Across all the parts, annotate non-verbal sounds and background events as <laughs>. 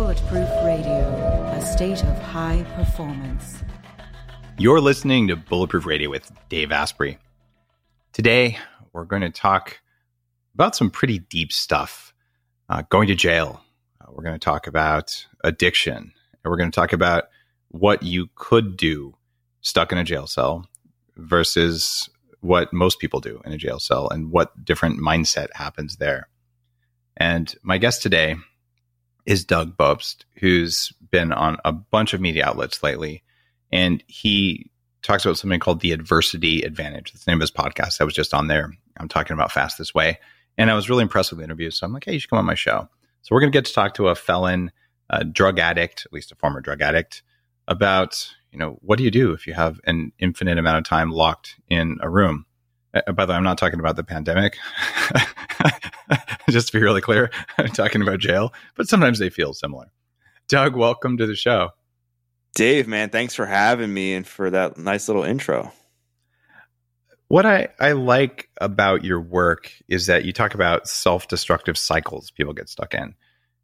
Bulletproof Radio, a state of high performance. You're listening to Bulletproof Radio with Dave Asprey. Today, we're going to talk about some pretty deep stuff uh, going to jail. Uh, we're going to talk about addiction. And we're going to talk about what you could do stuck in a jail cell versus what most people do in a jail cell and what different mindset happens there. And my guest today is Doug Bopst, who's been on a bunch of media outlets lately. And he talks about something called the adversity advantage. That's the name of his podcast. I was just on there. I'm talking about Fast This Way. And I was really impressed with the interview. So I'm like, hey, you should come on my show. So we're going to get to talk to a felon, a drug addict, at least a former drug addict, about, you know, what do you do if you have an infinite amount of time locked in a room? Uh, by the way, I'm not talking about the pandemic. <laughs> Just to be really clear, <laughs> I'm talking about jail, but sometimes they feel similar. Doug, welcome to the show. Dave, man, thanks for having me and for that nice little intro. What I, I like about your work is that you talk about self-destructive cycles people get stuck in.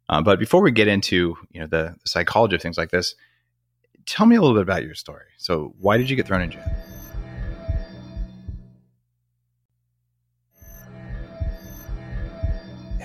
Uh, but before we get into you know the, the psychology of things like this, tell me a little bit about your story. So, why did you get thrown in jail?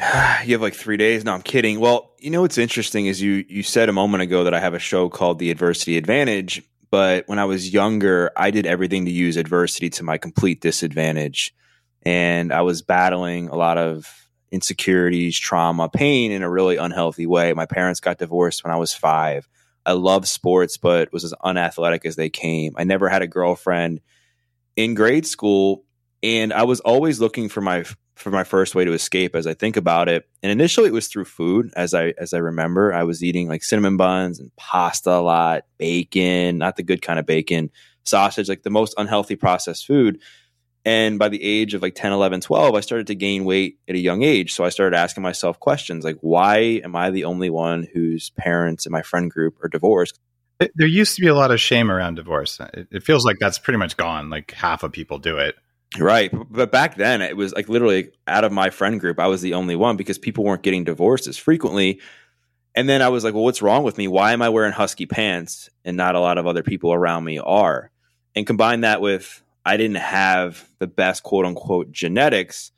<sighs> you have like three days. No, I'm kidding. Well, you know what's interesting is you you said a moment ago that I have a show called The Adversity Advantage, but when I was younger, I did everything to use adversity to my complete disadvantage, and I was battling a lot of insecurities, trauma, pain in a really unhealthy way. My parents got divorced when I was five. I loved sports, but was as unathletic as they came. I never had a girlfriend in grade school, and I was always looking for my for my first way to escape as I think about it. And initially it was through food as I as I remember. I was eating like cinnamon buns and pasta a lot, bacon, not the good kind of bacon, sausage, like the most unhealthy processed food. And by the age of like 10, 11, 12, I started to gain weight at a young age. So I started asking myself questions like, why am I the only one whose parents in my friend group are divorced? There used to be a lot of shame around divorce. It feels like that's pretty much gone. Like half of people do it. Right. But back then, it was like literally out of my friend group, I was the only one because people weren't getting divorced as frequently. And then I was like, well, what's wrong with me? Why am I wearing husky pants and not a lot of other people around me are? And combine that with I didn't have the best quote unquote genetics.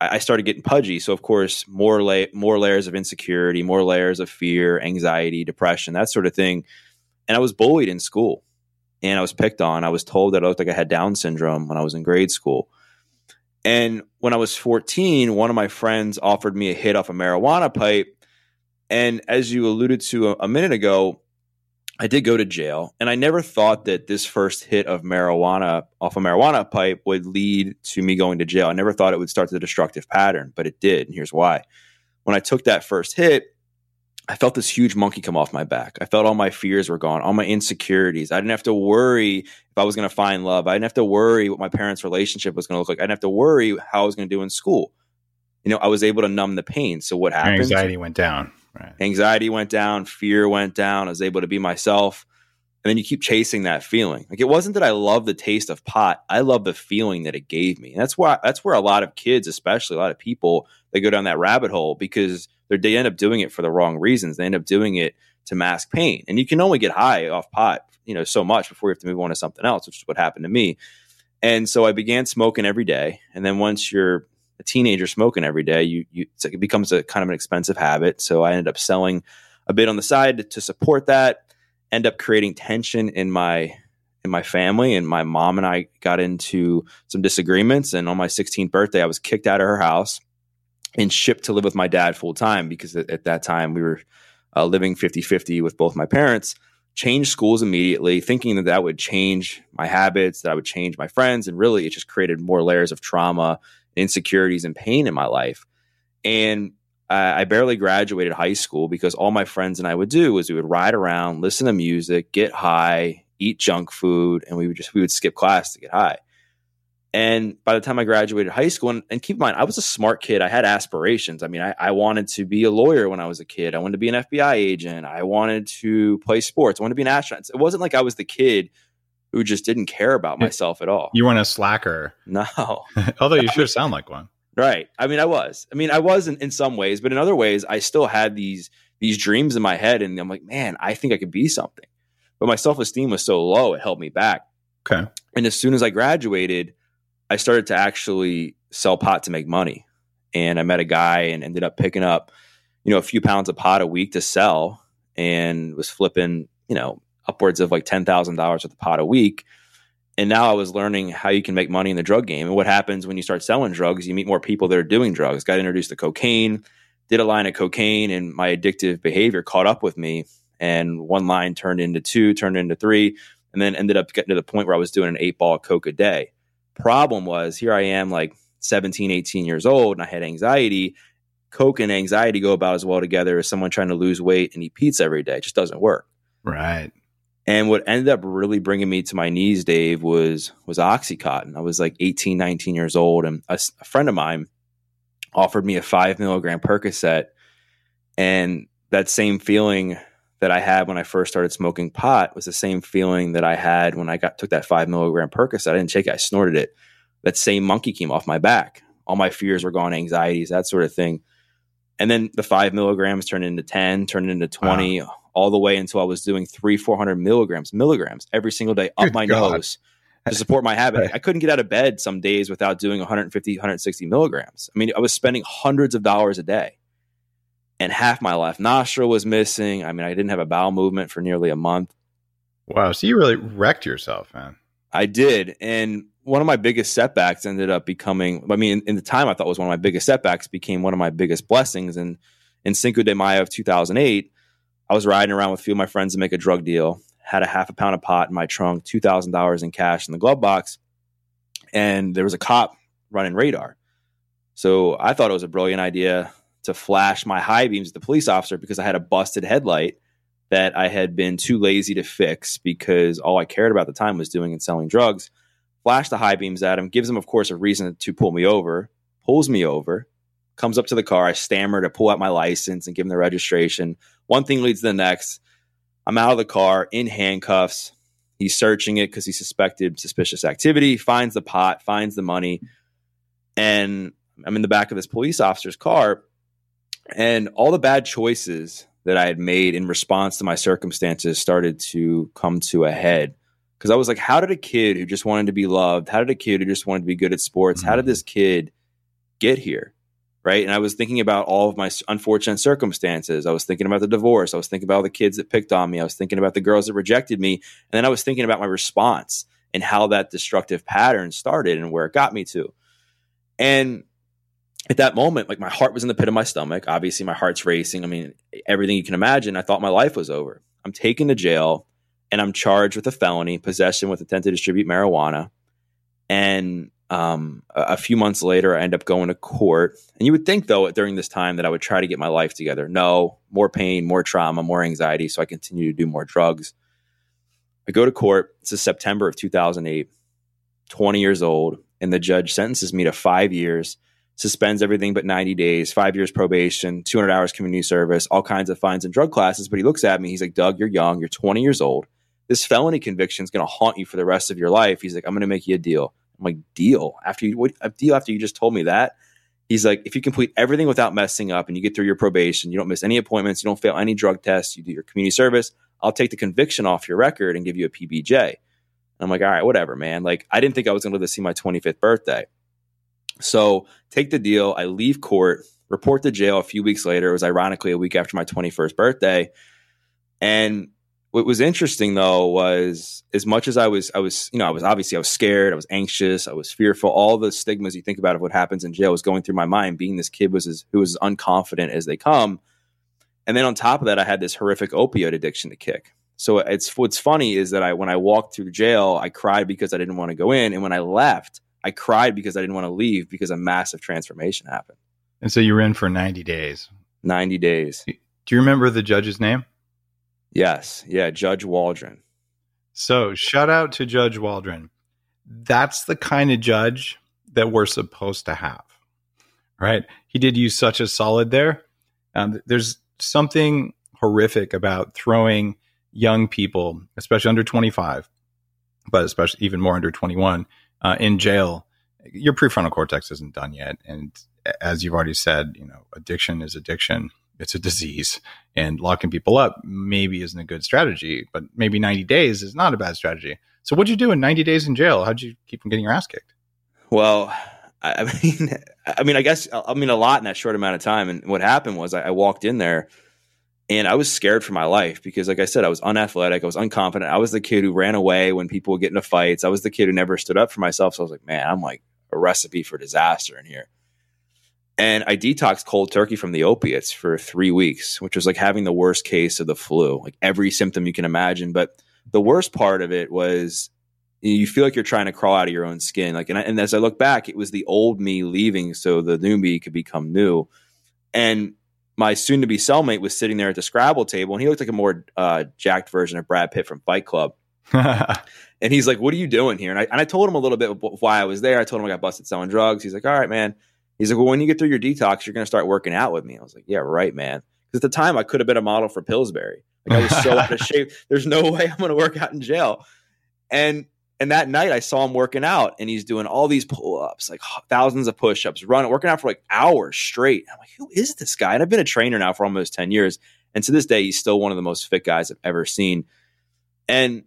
I started getting pudgy. So, of course, more, la- more layers of insecurity, more layers of fear, anxiety, depression, that sort of thing. And I was bullied in school and I was picked on. I was told that I looked like I had Down syndrome when I was in grade school. And when I was 14, one of my friends offered me a hit off a marijuana pipe. And as you alluded to a, a minute ago, I did go to jail. And I never thought that this first hit of marijuana off a marijuana pipe would lead to me going to jail. I never thought it would start the destructive pattern, but it did. And here's why. When I took that first hit, I felt this huge monkey come off my back. I felt all my fears were gone, all my insecurities. I didn't have to worry if I was going to find love. I didn't have to worry what my parents' relationship was going to look like. I didn't have to worry how I was going to do in school. You know, I was able to numb the pain. So what happened? Anxiety went down. Right. Anxiety went down. Fear went down. I was able to be myself. And then you keep chasing that feeling. Like it wasn't that I love the taste of pot. I love the feeling that it gave me. And that's why that's where a lot of kids, especially a lot of people, they go down that rabbit hole because they end up doing it for the wrong reasons. They end up doing it to mask pain. And you can only get high off pot, you know, so much before you have to move on to something else, which is what happened to me. And so I began smoking every day. And then once you're a teenager smoking every day, you, you it becomes a kind of an expensive habit. So I ended up selling a bit on the side to support that. End up creating tension in my in my family, and my mom and I got into some disagreements. And on my 16th birthday, I was kicked out of her house and shipped to live with my dad full time because at, at, that time we were uh, living 50 50 with both my parents. Changed schools immediately, thinking that that would change my habits, that I would change my friends. And really, it just created more layers of trauma, insecurities, and pain in my life. And I, I barely graduated high school because all my friends and I would do was we would ride around, listen to music, get high, eat junk food, and we would just we would skip class to get high. And by the time I graduated high school, and, and, keep in mind, I was a smart kid. I had aspirations. I mean, I, I, wanted to be a lawyer when I was a kid. I wanted to be an FBI agent. I wanted to play sports. I wanted to be an astronaut. It wasn't like I was the kid who just didn't care about myself at all. You weren't a slacker. No. <laughs> Although you <laughs> sure sound like one. Right. I mean, I was. I mean, I was in, in some ways, but in other ways, I still had these these dreams in my head, and I'm like, man, I think I could be something. But my self esteem was so low, it held me back. Okay. And as soon as I graduated, I started to actually sell pot to make money. And I met a guy and ended up picking up, you know, a few pounds of pot a week to sell, and was flipping, you know, upwards of like ten thousand dollars worth of pot a week and now I was learning how you can make money in the drug game. And what happens when you start selling drugs, you meet more people that are doing drugs. Got introduced to cocaine, did a line of cocaine, and my addictive behavior caught up with me. And one line turned into two, turned into three, and then ended up getting to the point where I was doing an eight ball coke a day. Problem was, here I am, like 17, 18 years old, and I had anxiety. Coke and anxiety go about as well together as someone trying to lose weight and eat pizza every day. It just doesn't work. Right. And what ended up really bringing me to my knees, Dave, was was OxyContin. I was like 18, 19 years old, and a, a friend of mine offered me a five milligram Percocet, and that same feeling that I had when I first started smoking pot was the same feeling that I had when I got took that five milligram Percocet. I didn't take it; I snorted it. That same monkey came off my back. All my fears were gone, anxieties, that sort of thing. And then the five milligrams turned into ten, turned into twenty. Wow all the way until I was doing three, 400 milligrams, milligrams every single day up Good my God. nose to support my <laughs> habit. I couldn't get out of bed some days without doing 150, 160 milligrams. I mean, I was spending hundreds of dollars a day. And half my left nostril was missing. I mean, I didn't have a bowel movement for nearly a month. Wow. So you really wrecked yourself, man. I did. And one of my biggest setbacks ended up becoming, I mean, in, in the time I thought was one of my biggest setbacks became one of my biggest blessings. And in Cinco de Mayo of 2008, I was riding around with a few of my friends to make a drug deal. Had a half a pound of pot in my trunk, two thousand dollars in cash in the glove box, and there was a cop running radar. So I thought it was a brilliant idea to flash my high beams at the police officer because I had a busted headlight that I had been too lazy to fix because all I cared about at the time was doing and selling drugs. Flash the high beams at him, gives him, of course, a reason to pull me over, pulls me over, comes up to the car. I stammer to pull out my license and give him the registration. One thing leads to the next. I'm out of the car in handcuffs. He's searching it because he suspected suspicious activity, finds the pot, finds the money. And I'm in the back of this police officer's car. And all the bad choices that I had made in response to my circumstances started to come to a head. Because I was like, how did a kid who just wanted to be loved, how did a kid who just wanted to be good at sports, mm-hmm. how did mm-hmm. this kid get here? Right? And I was thinking about all of my unfortunate circumstances. I was thinking about the divorce. I was thinking about all the kids that picked on me. I was thinking about the girls that rejected me. And then I was thinking about my response and how that destructive pattern started and where it got me to. And at that moment, like my heart was in the pit of my stomach. Obviously, my heart's racing. I mean, everything you can imagine. I thought my life was over. I'm taken to jail and I'm charged with a felony, possession with intent to distribute marijuana. And um, a, few months later, I end up going to court. And you would think, though, during this time that I would try to get my life together. No, more pain, more trauma, more anxiety. So I continue to do more drugs. I go to court. This is September of 2008, 20 years old. And the judge sentences me to five years, suspends everything but 90 days, five years probation, 200 hours community service, all kinds of fines and drug classes. But he looks at me. He's like, Doug, you're young. You're 20 years old. This felony conviction is going to haunt you for the rest of your life. He's like, I'm going to make you a deal. I'm like, deal. After you, what, deal after you just told me that. He's like, if you complete everything without messing up and you get through your probation, you don't miss any appointments, you don't fail any drug tests, you do your community service, I'll take the conviction off your record and give you a PBJ. And I'm like, all right, whatever, man. Like, I didn't think I was going to live to see my 25th birthday. So take the deal. I leave court, report to jail a few weeks later. It was ironically a week after my 21st birthday. And what was interesting though was as much as I was, I was, you know, I was obviously I was scared, I was anxious, I was fearful. All the stigmas you think about of what happens in jail was going through my mind. Being this kid was as, who was as unconfident as they come, and then on top of that, I had this horrific opioid addiction to kick. So it's what's funny is that I when I walked through jail, I cried because I didn't want to go in, and when I left, I cried because I didn't want to leave because a massive transformation happened. And so you were in for ninety days. Ninety days. Do you remember the judge's name? Yes. Yeah. Judge Waldron. So shout out to Judge Waldron. That's the kind of judge that we're supposed to have, right? He did you such a solid there. Um, there's something horrific about throwing young people, especially under 25, but especially even more under 21, uh, in jail your prefrontal cortex isn't done yet. And as you've already said, you know, addiction is addiction. It's a disease and locking people up maybe isn't a good strategy, but maybe 90 days is not a bad strategy. So what'd you do in 90 days in jail? How'd you keep from getting your ass kicked? Well, I <laughs> mean, I mean, I guess, I mean, a lot in that short amount of time. And what happened was I, I walked in there and I was scared for my life because, like I said, I was unathletic. I was unconfident. I was the kid who ran away when people would get into fights. I was the kid who never stood up for myself. So I was like, man, I'm like a recipe for disaster in here. And I detoxed cold turkey from the opiates for three weeks, which was like having the worst case of the flu, like every symptom you can imagine. But the worst part of it was you feel like you're trying to crawl out of your own skin. Like, and, I, and as I look back, it was the old me leaving so the new me could become new. And my soon to be cellmate was sitting there at the Scrabble table, and he looked like a more uh, jacked version of Brad Pitt from Fight Club. <laughs> and he's like, "What are you doing here?" And I, and I told him a little bit why I was there. I told him I got busted selling drugs. He's like, "All right, man." He's like, "Well, when you get through your detox, you're going to start working out with me." I was like, "Yeah, right, man." Because at the time, I could have been a model for Pillsbury. Like I was so out of <laughs> shape. There's no way I'm going to work out in jail. And and that night, I saw him working out, and he's doing all these pull ups, like thousands of push ups, running, working out for like hours straight. I'm like, who is this guy? And I've been a trainer now for almost 10 years. And to this day, he's still one of the most fit guys I've ever seen. And,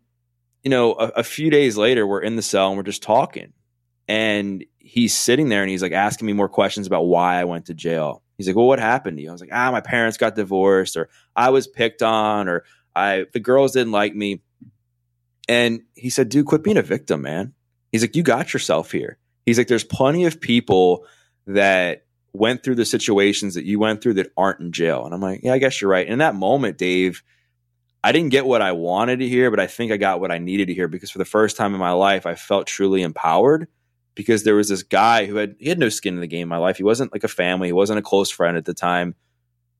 you know, a, a few days later, we're in the cell and we're just talking. And he's sitting there and he's like asking me more questions about why I went to jail. He's like, Well, what happened to you? I was like, Ah, my parents got divorced, or I was picked on, or I the girls didn't like me. And he said, dude, quit being a victim, man. He's like, you got yourself here. He's like, there's plenty of people that went through the situations that you went through that aren't in jail. And I'm like, yeah, I guess you're right. And in that moment, Dave, I didn't get what I wanted to hear, but I think I got what I needed to hear because for the first time in my life, I felt truly empowered because there was this guy who had he had no skin in the game in my life. He wasn't like a family, he wasn't a close friend at the time,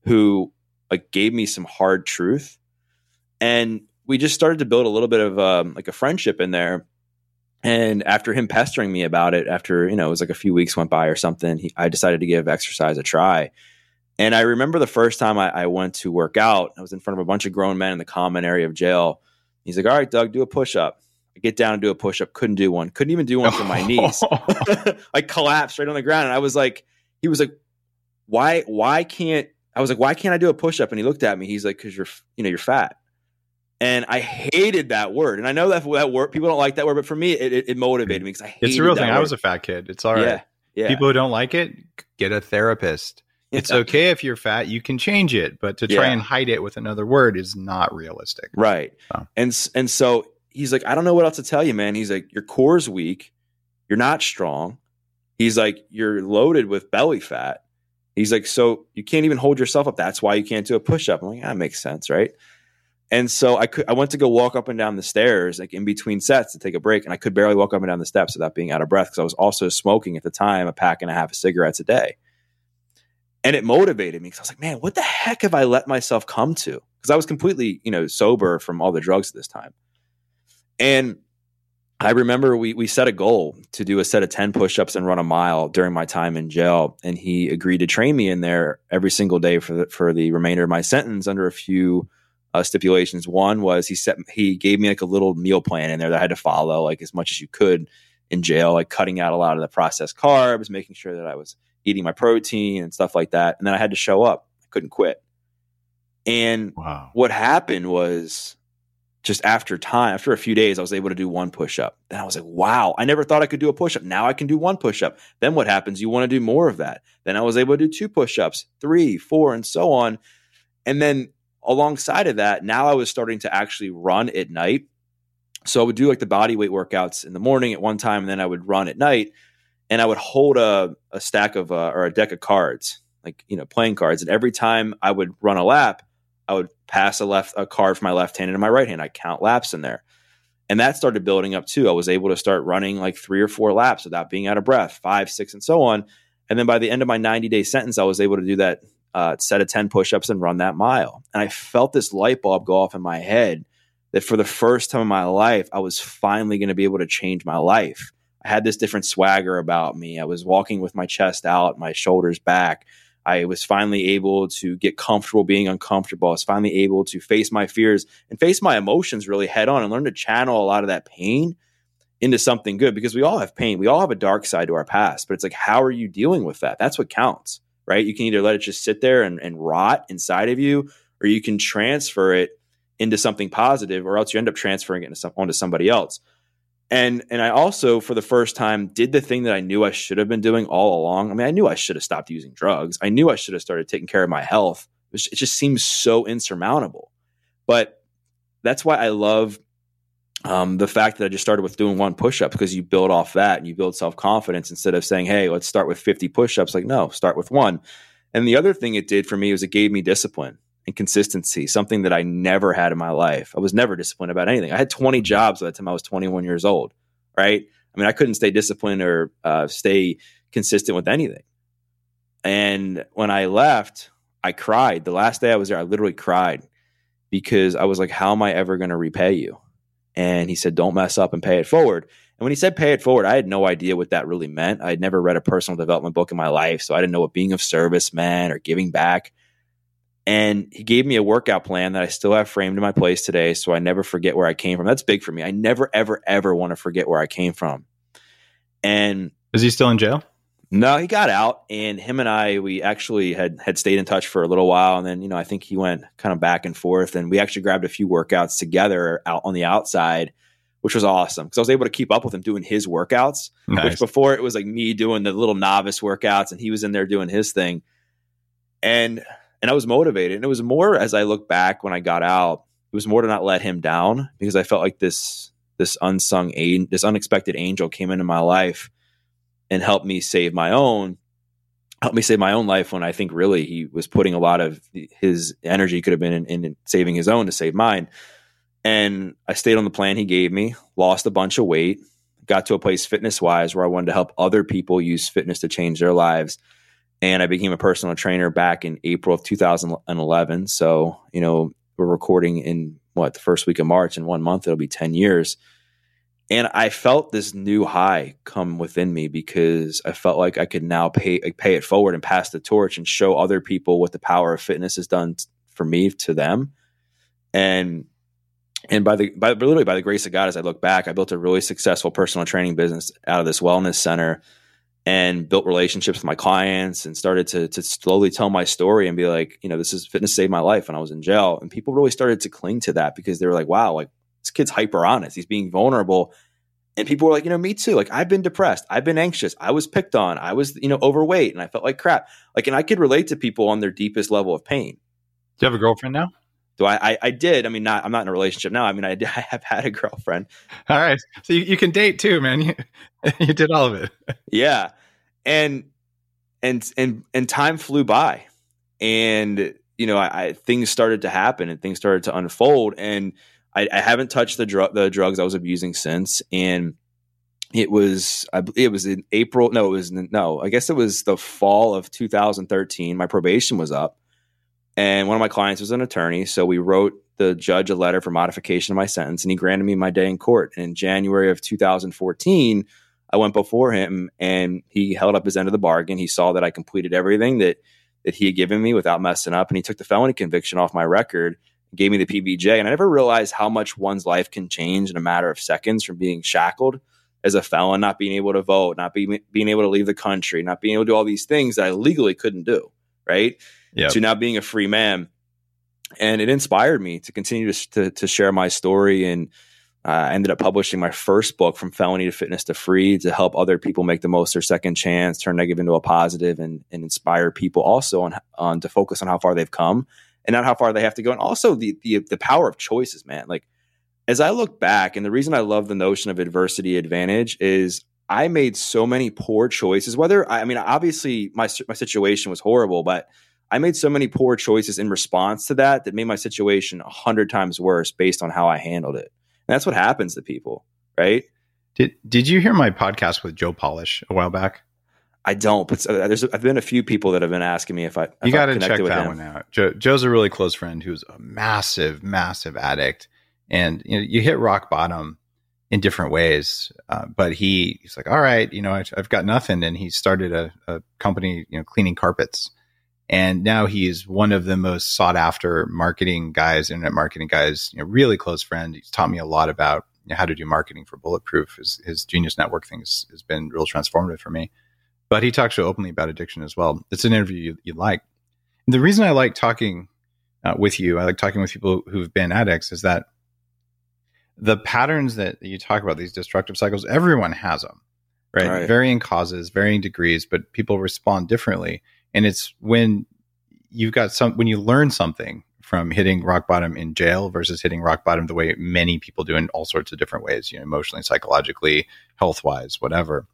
who like gave me some hard truth. And we just started to build a little bit of um, like a friendship in there. And after him pestering me about it, after you know it was like a few weeks went by or something, he, I decided to give exercise a try. And I remember the first time I, I, went to work out, I was in front of a bunch of grown men in the common area of jail. He's like, "All right, Doug, do a push up." I get down and do a push up. Couldn't do one. Couldn't even do one for my <laughs> knees. <laughs> I collapsed right on the ground, and I was like, he was like, "Why? Why can't?" I was like, "Why can't I do a push up?" And he looked at me. He's like, "Because you're, you know, you're fat." And I hated that word. And I know that that word people don't like that word, but for me, it, it, it motivated me because I hated It's a real thing. Word. I was a fat kid. It's all right. Yeah, yeah. People who don't like it, get a therapist. Yeah. It's okay if you're fat, you can change it, but to try and hide it with another word is not realistic. Right. So. And and so he's like, I don't know what else to tell you, man. He's like, your core's weak, you're not strong. He's like, you're loaded with belly fat. He's like, so you can't even hold yourself up. That's why you can't do a push up. I'm like, that makes sense, right? And so I could I went to go walk up and down the stairs like in between sets to take a break, and I could barely walk up and down the steps without being out of breath because I was also smoking at the time a pack and a half of cigarettes a day. And it motivated me because I was like, man, what the heck have I let myself come to? Because I was completely, you know, sober from all the drugs at this time. And I remember we we set a goal to do a set of 10 push-ups and run a mile during my time in jail. And he agreed to train me in there every single day for the, for the remainder of my sentence under a few uh, stipulations. One was he set he gave me like a little meal plan in there that I had to follow like as much as you could in jail, like cutting out a lot of the processed carbs, making sure that I was eating my protein and stuff like that. And then I had to show up. I couldn't quit. And wow. what happened was just after time, after a few days, I was able to do one push up. Then I was like, wow, I never thought I could do a push up. Now I can do one push up. Then what happens? You want to do more of that. Then I was able to do two push ups, three, four, and so on. And then alongside of that, now I was starting to actually run at night. So I would do like the body weight workouts in the morning at one time, and then I would run at night, and I would hold a, a stack of uh, or a deck of cards, like you know playing cards, and every time I would run a lap, I would pass a left a card from my left hand into my right hand. I count laps in there. And that started building up too. I was able to start running like three or four laps without being out of breath, five, six, and so on. And then by the end of my 90 day sentence, I was able to do that uh, set of 10 push ups and run that mile. And I felt this light bulb go off in my head that for the first time in my life, I was finally going to be able to change my life. I had this different swagger about me. I was walking with my chest out, my shoulders back. I was finally able to get comfortable being uncomfortable. I was finally able to face my fears and face my emotions really head on and learn to channel a lot of that pain into something good because we all have pain. We all have a dark side to our past, but it's like, how are you dealing with that? That's what counts, right? You can either let it just sit there and, and rot inside of you, or you can transfer it into something positive, or else you end up transferring it into onto somebody else. And and I also, for the first time, did the thing that I knew I should have been doing all along. I mean, I knew I should have stopped using drugs. I knew I should have started taking care of my health. It just seems so insurmountable. But that's why I love um, the fact that I just started with doing one push up because you build off that and you build self confidence instead of saying, hey, let's start with 50 push ups. Like, no, start with one. And the other thing it did for me was it gave me discipline and consistency, something that I never had in my life. I was never disciplined about anything. I had 20 jobs by the time I was 21 years old, right? I mean, I couldn't stay disciplined or uh, stay consistent with anything. And when I left, I cried. The last day I was there, I literally cried because I was like, how am I ever going to repay you? And he said, don't mess up and pay it forward. And when he said pay it forward, I had no idea what that really meant. I had never read a personal development book in my life. So I didn't know what being of service meant or giving back. And he gave me a workout plan that I still have framed in my place today. So I never forget where I came from. That's big for me. I never, ever, ever want to forget where I came from. And is he still in jail? No, he got out, and him and I, we actually had had stayed in touch for a little while, and then you know I think he went kind of back and forth, and we actually grabbed a few workouts together out on the outside, which was awesome because I was able to keep up with him doing his workouts. Nice. Which before it was like me doing the little novice workouts, and he was in there doing his thing, and and I was motivated. And it was more as I look back when I got out, it was more to not let him down because I felt like this this unsung this unexpected angel came into my life and helped me save my own helped me save my own life when I think really he was putting a lot of his energy could have been in, in, saving his own to save mine. And I stayed on the plan he gave me, lost a bunch of weight, got to a place fitness wise where I wanted to help other people use fitness to change their lives and I became a personal trainer back in April of 2011. So, you know, we're recording in what the first week of March. In one month, it'll be 10 years. And I felt this new high come within me because I felt like I could now pay pay it forward and pass the torch and show other people what the power of fitness has done for me to them. And and by the by literally by the grace of God, as I look back, I built a really successful personal training business out of this wellness center and built relationships with my clients and started to to slowly tell my story and be like, you know, this is fitness saved my life when I was in jail. And people really started to cling to that because they were like, wow, like this kid's hyper honest. He's being vulnerable. And people were like, you know, me too. Like I've been depressed. I've been anxious. I was picked on. I was, you know, overweight and I felt like crap. Like, and I could relate to people on their deepest level of pain. Do you have a girlfriend now? Do I, I, I did. I mean, not. I'm not in a relationship now. I mean, I, <laughs> I have had a girlfriend. All right, so you, you can date too, man. <laughs> You, you did all of it. Yeah, and and and and time flew by, and you know, I, I things started to happen and things started to unfold, and I, I haven't touched the drug the drugs I was abusing since, and it was I it was in April. No, it was no. I guess it was the fall of 2013. My probation was up and one of my clients was an attorney. So we wrote the judge a letter for modification of my sentence, and he granted me my day in court. And in January of 2014, I went before him and he held up his end of the bargain. He saw that I completed everything that that he had given me without messing up, and he took the felony conviction off my record, gave me the PBJ. And I never realized how much one's life can change in a matter of seconds from being shackled as a felon, not being able to vote, not being being able to leave the country, not being able to do all these things that I legally couldn't do. Right yep. to now being a free man. And it inspired me to continue to, to, to share my story. And uh, I ended up publishing my first book, From Felony to Fitness to Free, to help other people make the most their second chance, turn negative into a positive, and, and inspire people also on, on to focus on how far they've come and not how far they have to go. And also the, the, the power of choices, man. Like, as I look back, and the reason I love the notion of adversity advantage is I made so many poor choices. Whether I mean, obviously my my situation was horrible, but I made so many poor choices in response to that that made my situation a hundred times worse based on how I handled it. And that's what happens to people, right? Did Did you hear my podcast with Joe Polish a while back? I don't, but uh, there's I've been a few people that have been asking me if I if you got to check that him. one out. Joe, Joe's a really close friend who's a massive, massive addict, and you know you hit rock bottom in different ways. Uh, but he he's like, all right, you know, I, have got nothing, and he started a, a company, you know, cleaning carpets and now he's one of the most sought after marketing guys, internet marketing guys, you know, really close friend. He's taught me a lot about how to do marketing for Bulletproof. His, his Genius Network thing has, has been real transformative for me. But he talks so openly about addiction as well. It's an interview you, you like. And the reason I like talking uh, with you, I like talking with people who've been addicts, is that the patterns that you talk about, these destructive cycles, everyone has them, right? right? Varying causes, varying degrees, but people respond differently. And it's when you've got some, when you learn something from hitting rock bottom in jail versus hitting rock bottom the way many people do in all sorts of different ways, you know, emotionally, psychologically, health wise, whatever.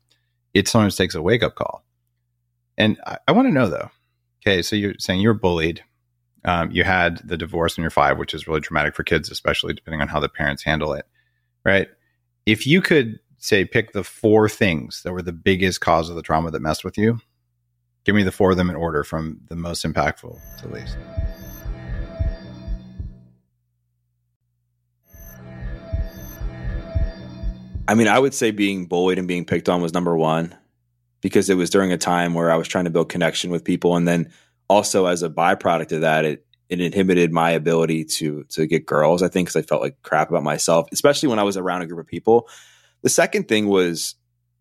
It sometimes takes a wake up call. And I, I want to know though, okay, so you're saying you're bullied. Um, you had the divorce when you're five, which is really traumatic for kids, especially depending on how the parents handle it, right? If you could say pick the four things that were the biggest cause of the trauma that messed with you, give me the four of them in order from the most impactful to least. I mean, I would say being bullied and being picked on was number one because it was during a time where I was trying to build connection with people. And then also as a byproduct of that, it, it inhibited my ability to, to get girls, I think, because I felt like crap about myself, especially when I was around a group of people. The second thing was,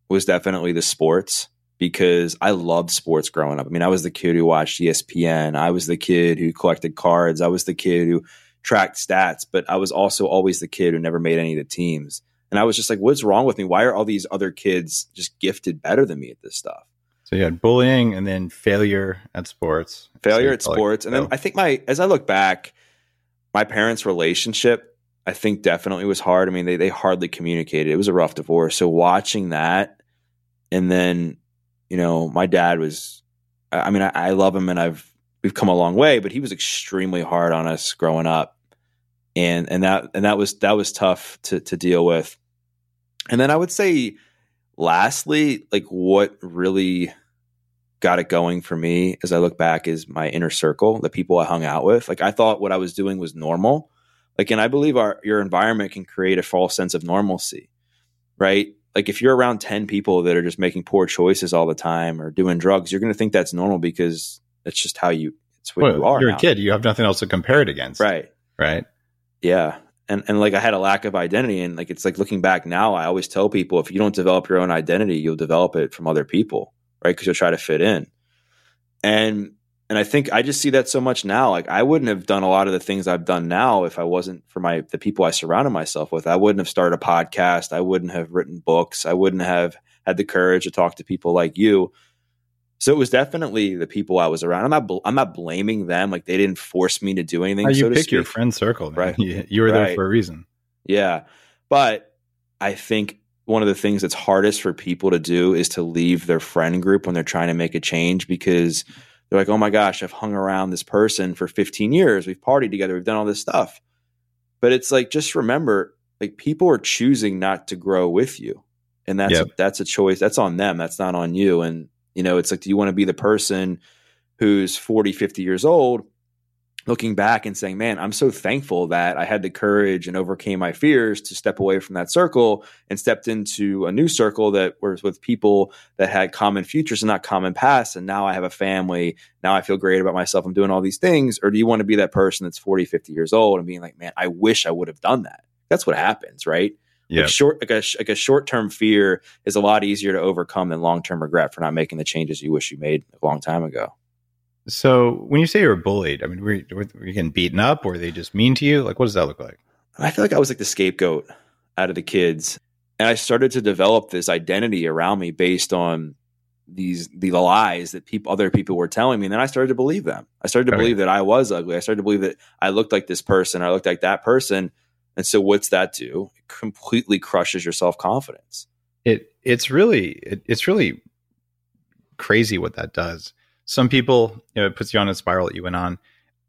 was definitely the sports because I loved sports growing up. I mean, I was the kid who watched ESPN. I was the kid who collected cards. I was the kid who tracked stats, but I was also always the kid who never made any of the teams. And I was just like, what's wrong with me? Why are all these other kids just gifted better than me at this stuff? So you had bullying and then failure at sports. Failure so at sports. Like, and then I think my as I look back, my parents' relationship, I think definitely was hard. I mean, they they hardly communicated. It was a rough divorce. So watching that and then, you know, my dad was I mean, I, I love him and I've we've come a long way, but he was extremely hard on us growing up. And and that and that was that was tough to to deal with. And then I would say, lastly, like what really got it going for me as I look back is my inner circle, the people I hung out with. Like I thought what I was doing was normal. Like, and I believe our your environment can create a false sense of normalcy, right? Like if you're around 10 people that are just making poor choices all the time or doing drugs, you're going to think that's normal because it's just how you, it's what well, you are. You're now. a kid. You have nothing else to compare it against. Right. Right. Yeah and and like I had a lack of identity, and like it's like looking back now, I always tell people if you don't develop your own identity, you'll develop it from other people, right? Because you'll try to fit in, and and I think I just see that so much now. Like I wouldn't have done a lot of the things I've done now if I wasn't for my the people I surrounded myself with. I wouldn't have started a podcast. I wouldn't have written books. I wouldn't have had the courage to talk to people like you so it was definitely the people I was around. I'm not bl- I'm not blaming them. Like they didn't force me to do anything. you so pick your friend circle, man. right? You, <laughs> you were right. there for a reason. Yeah, but I think one of the things that's hardest for people to do is to leave their friend group when they're trying to make a change because they're like, oh my gosh, I've hung around this person for 15 years. We've partied together. We've done all this stuff. But it's like, just remember, like people are choosing not to grow with you. And that's, yep. that's a choice. That's on them. That's not on you. And you know, it's like, do you want to be the person who's 40, 50 years old looking back and saying, man, I'm so thankful that I had the courage and overcame my fears to step away from that circle and stepped into a new circle that was with people that had common futures and not common pasts. And now I have a family. Now I feel great about myself. I'm doing all these things. Or do you want to be that person that's 40, 50 years old and being like, man, I wish I would have done that? That's what happens, right? Yeah. Like short, like a, like a short term fear is a lot easier to overcome than long term regret for not making the changes you wish you made a long time ago. So when you say you were bullied, I mean, were you, were you getting beaten up? Or were they just mean to you? Like, what does that look like? I feel like I was like the scapegoat out of the kids. And I started to develop this identity around me based on these the lies that people other people were telling me and then I started to believe them. I started to believe that I was ugly. I started to believe that I looked like this person, I looked like that person and so what's that do? It completely crushes your self-confidence. It it's really it, it's really crazy what that does. Some people, you know, it puts you on a spiral that you went on.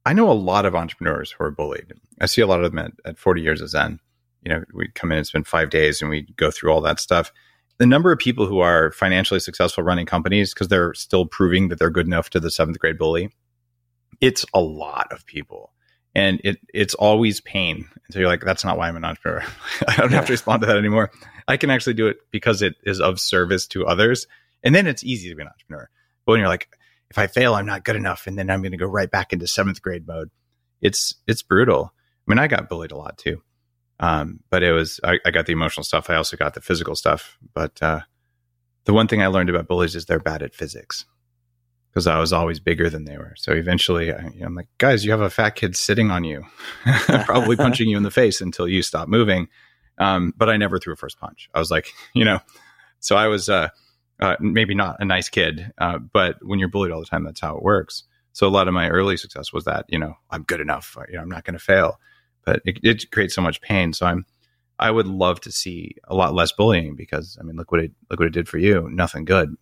I know a lot of entrepreneurs who are bullied. I see a lot of them at, at 40 years of Zen. You know, we come in and spend five days and we go through all that stuff. The number of people who are financially successful running companies because they're still proving that they're good enough to the seventh grade bully, it's a lot of people and it it's always pain. And so you're like, that's not why I'm an entrepreneur. <laughs> I don't have to respond to that anymore. I can actually do it because it is of service to others, and then it's easy to be an entrepreneur. But when you're like, if I fail, I'm not good enough, and then I'm going to go right back into seventh grade mode. It's it's brutal. I mean, I got bullied a lot too. Um, but it was I, I, got the emotional stuff. I also got the physical stuff. But uh, the one thing I learned about bullies is they're bad at physics because I was always bigger than they were. So eventually, I, am like, guys, you have a fat kid sitting on you, <laughs> probably punching you in the face until you stop moving. Um, but I never threw a first punch. I was like, <laughs> you know, so I was uh, uh, maybe not a nice kid, uh, but when you're bullied all the time, that's how it works. So a lot of my early success was that, you know, I'm good enough. You know, I'm not going to fail, but it, it creates so much pain. So I'm, I would love to see a lot less bullying because I mean, look what it look what it did for you. Nothing good.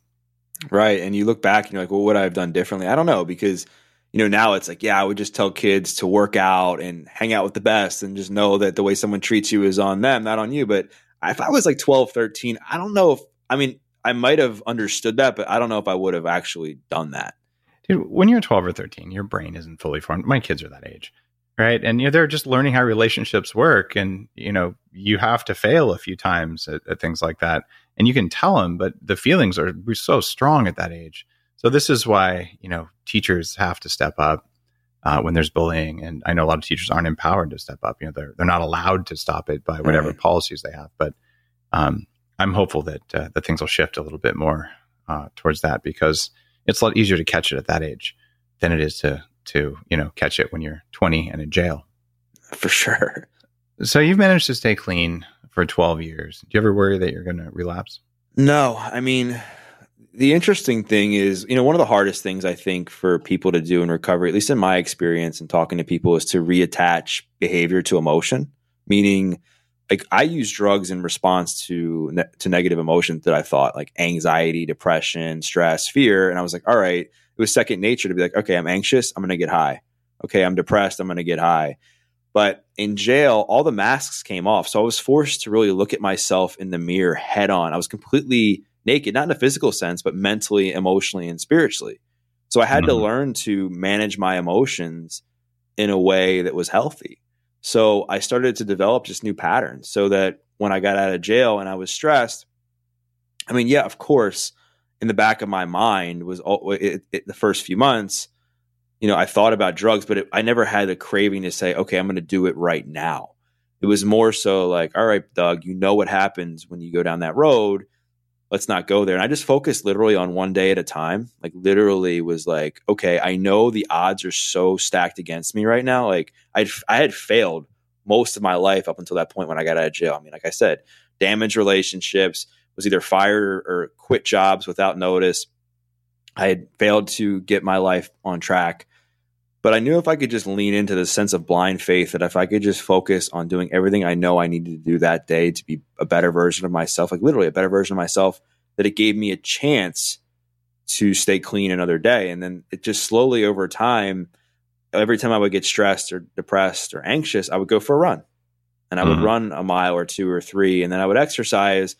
Right. And you look back and you're like, well, what would I have done differently? I don't know because you know, now it's like, yeah, I would just tell kids to work out and hang out with the best and just know that the way someone treats you is on them, not on you. But if I was like 12, 13, I don't know if, I mean, I might have understood that, but I don't know if I would have actually done that. Dude, when you're 12 or 13, your brain isn't fully formed. My kids are that age, right? And you know, they're just learning how relationships work. And, you know, you have to fail a few times at, at things like that. And you can tell them, but the feelings are so strong at that age so this is why you know teachers have to step up uh, when there's bullying, and I know a lot of teachers aren't empowered to step up. You know, they're they're not allowed to stop it by whatever right. policies they have. But um, I'm hopeful that uh, that things will shift a little bit more uh, towards that because it's a lot easier to catch it at that age than it is to to you know catch it when you're 20 and in jail. For sure. So you've managed to stay clean for 12 years. Do you ever worry that you're going to relapse? No, I mean, the interesting thing is, you know, one of the hardest things I think for people to do in recovery, at least in my experience and talking to people, is to reattach behavior to emotion. Meaning, like I use drugs in response to ne- to negative emotions that I thought like anxiety, depression, stress, fear, and I was like, all right, it was second nature to be like, okay, I'm anxious, I'm to get high. Okay, I'm depressed, I'm to get high. But in jail, all the masks came off, so I was forced to really look at myself in the mirror head on. I was completely naked, not in a physical sense, but mentally, emotionally, and spiritually. So I had mm-hmm. to learn to manage my emotions in a way that was healthy. So I started to develop just new patterns so that when I got out of jail and I was stressed, I mean, yeah, of course, in the back of my mind was all, it, it, the first few months, you know, I thought about drugs, but it, I never had a craving to say, okay, I'm going to do it right now. It was more so like, all right, Doug, you know what happens when you go down that road let's not go there. And I just focused literally on one day at a time. Like literally was like, okay, I know the odds are so stacked against me right now. Like I I had failed most of my life up until that point when I got out of jail. I mean, like I said, damaged relationships, was either fired or quit jobs without notice. I had failed to get my life on track. But I knew if I could just lean into the sense of blind faith that if I could just focus on doing everything I know I needed to do that day to be a better version of myself, like literally a better version of myself, that it gave me a chance to stay clean another day. And then it just slowly over time, every time I would get stressed or depressed or anxious, I would go for a run and I would mm-hmm. run a mile or two or three, and then I would exercise.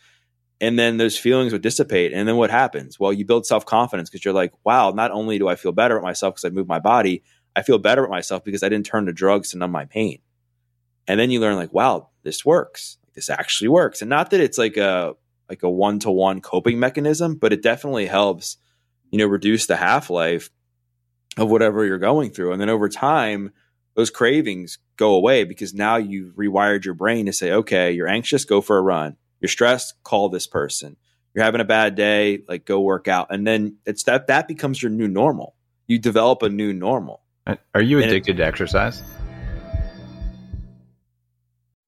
And then those feelings would dissipate. And then what happens? Well, you build self confidence because you're like, wow, not only do I feel better at myself because I moved my body, I feel better with myself because I didn't turn to drugs to numb my pain. And then you learn like, wow, this works. This actually works. And not that it's like a like a one to one coping mechanism, but it definitely helps, you know, reduce the half life of whatever you're going through. And then over time, those cravings go away because now you've rewired your brain to say, okay, you're anxious, go for a run. You're stressed, call this person. You're having a bad day, like go work out. And then it's that that becomes your new normal. You develop a new normal. Uh, are you addicted to exercise?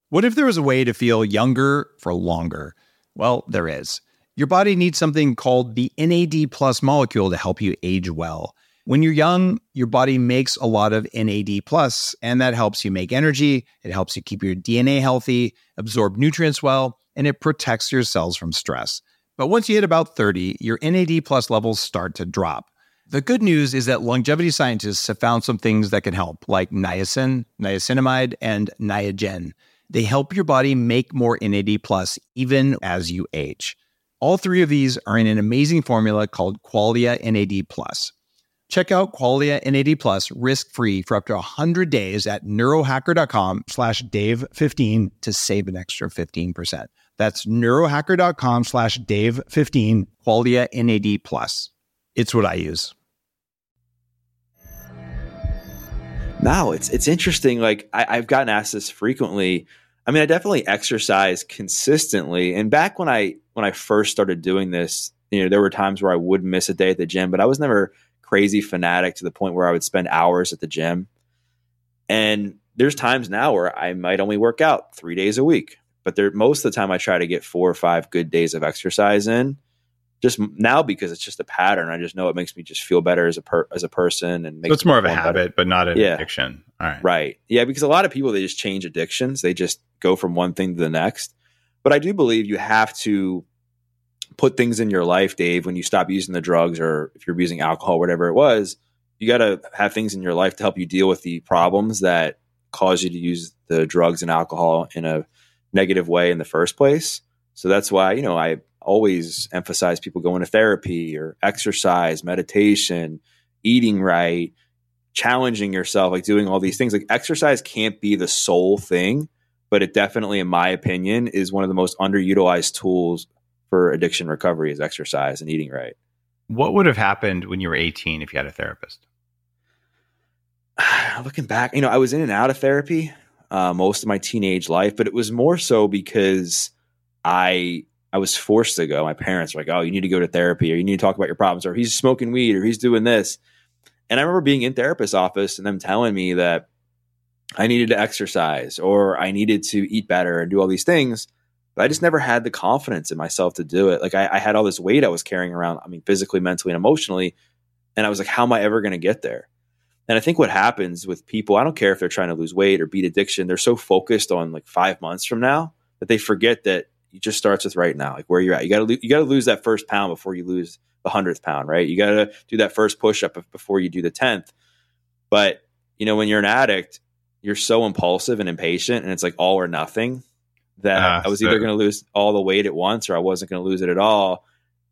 What if there was a way to feel younger for longer? Well, there is. Your body needs something called the NAD plus molecule to help you age well. When you're young, your body makes a lot of NAD plus, and that helps you make energy. It helps you keep your DNA healthy, absorb nutrients well, and it protects your cells from stress. But once you hit about 30, your NAD plus levels start to drop. The good news is that longevity scientists have found some things that can help, like niacin, niacinamide, and Niagen. They help your body make more NAD plus even as you age. All three of these are in an amazing formula called Qualia NAD plus. Check out Qualia NAD plus risk-free for up to 100 days at neurohacker.com slash dave15 to save an extra 15%. That's neurohacker.com slash dave15, Qualia NAD plus. It's what I use. Now it's it's interesting. Like I, have gotten asked this frequently. I mean, I definitely exercise consistently. And back when I when I first started doing this, you know, there were times where I would miss a day at the gym, but I was never crazy fanatic to the point where I would spend hours at the gym. And there's times now where I might only work out three days a week, but there most of the time I try to get four or five good days of exercise in. Just now because it's just a pattern. I just know it makes me just feel better as a per, as a person and so it's more of a habit, better. but not an yeah. addiction. All right, right, yeah. Because a lot of people they just change addictions. They just go from one thing to the next. But I do believe you have to put things in your life, Dave, when you stop using the drugs or if you're using alcohol, whatever it was. You got to have things in your life to help you deal with the problems that cause you to use the drugs and alcohol in a negative way in the first place. So that's why, you know, I always emphasize people going to therapy or exercise, meditation, eating right, challenging yourself, like doing all these things. Like exercise can't be the sole thing, but it definitely, in my opinion, is one of the most underutilized tools for addiction recovery is exercise and eating right. What would have happened when you were 18 if you had a therapist? <sighs> looking back, you know, I was in and out of therapy uh, most of my teenage life, but it was more so because I I was forced to go. My parents were like, "Oh, you need to go to therapy, or you need to talk about your problems, or he's smoking weed, or he's doing this." And I remember being in therapist's office and them telling me that I needed to exercise or I needed to eat better and do all these things. But I just never had the confidence in myself to do it. Like I, I had all this weight I was carrying around. I mean, physically, mentally, and emotionally. And I was like, how am I ever going to get there? And I think what happens with people, I don't care if they're trying to lose weight or beat addiction, they're so focused on like five months from now that they forget that it just starts with right now, like where you're at. You got to you got to lose that first pound before you lose the hundredth pound, right? You got to do that first push up before you do the tenth. But you know, when you're an addict, you're so impulsive and impatient, and it's like all or nothing. That uh, I was so- either going to lose all the weight at once, or I wasn't going to lose it at all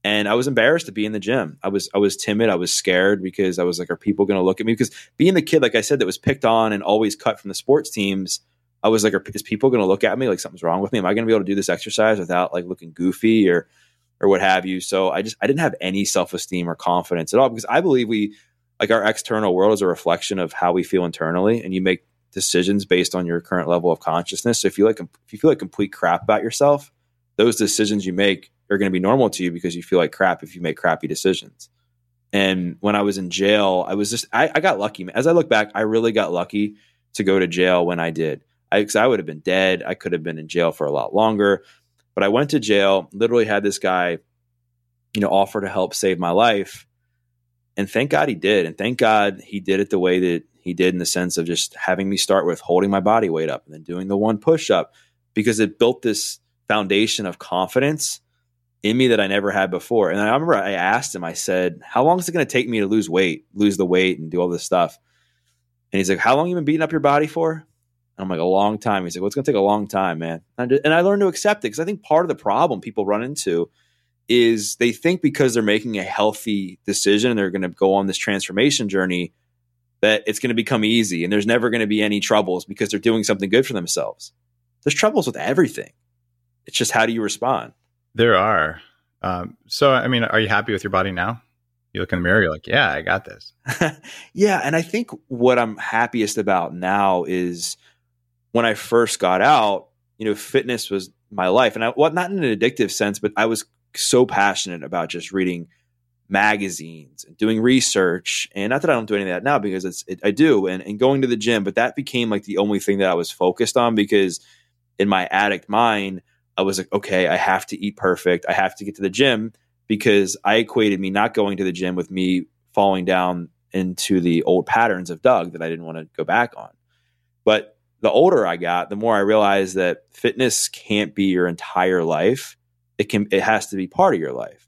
and I was embarrassed to be in the gym. I was I was timid. I was scared because I was like, are people going to look at me? Because being the kid, like I said, that was picked on and always cut from the sports teams, I was like, are, is people going to look at me like something's wrong with me? Am I going to be able to do this exercise without like looking goofy or or what have you? So I just I didn't have any self esteem or confidence at all because I believe we like our external world is a reflection of how we feel internally, and you make decisions based on your current level of consciousness. So if you like if you feel like complete crap about yourself, those decisions you make are going to be normal to you because you feel like crap if you make crappy decisions. And when I was in jail, I was just, I, I got lucky. As I look back, I really got lucky to go to jail when I did. I, I would have been dead. I could have been in jail for a lot longer. But I went to jail, literally had this guy, you know, offer to help save my life. And thank God he did. And thank God he did it the way that he did in the sense of just having me start with holding my body weight up and then doing the one push up because it built this foundation of confidence in me that I never had before. And I remember I asked him, I said, How long is it going to take me to lose weight, lose the weight, and do all this stuff? And he's like, How long you been beating up your body for? And I'm like, A long time. He's like, Well, it's going to take a long time, man. And I learned to accept it because I think part of the problem people run into is they think because they're making a healthy decision and they're going to go on this transformation journey that it's going to become easy and there's never going to be any troubles because they're doing something good for themselves. There's troubles with everything. It's just how do you respond? There are. Um, so, I mean, are you happy with your body now? You look in the mirror, you're like, yeah, I got this. <laughs> yeah. And I think what I'm happiest about now is when I first got out, you know, fitness was my life. And I, well, not in an addictive sense, but I was so passionate about just reading magazines and doing research. And not that I don't do any of that now because it's, it, I do and, and going to the gym, but that became like the only thing that I was focused on because in my addict mind, I was like, okay, I have to eat perfect. I have to get to the gym because I equated me not going to the gym with me falling down into the old patterns of Doug that I didn't want to go back on. But the older I got, the more I realized that fitness can't be your entire life. It can, it has to be part of your life,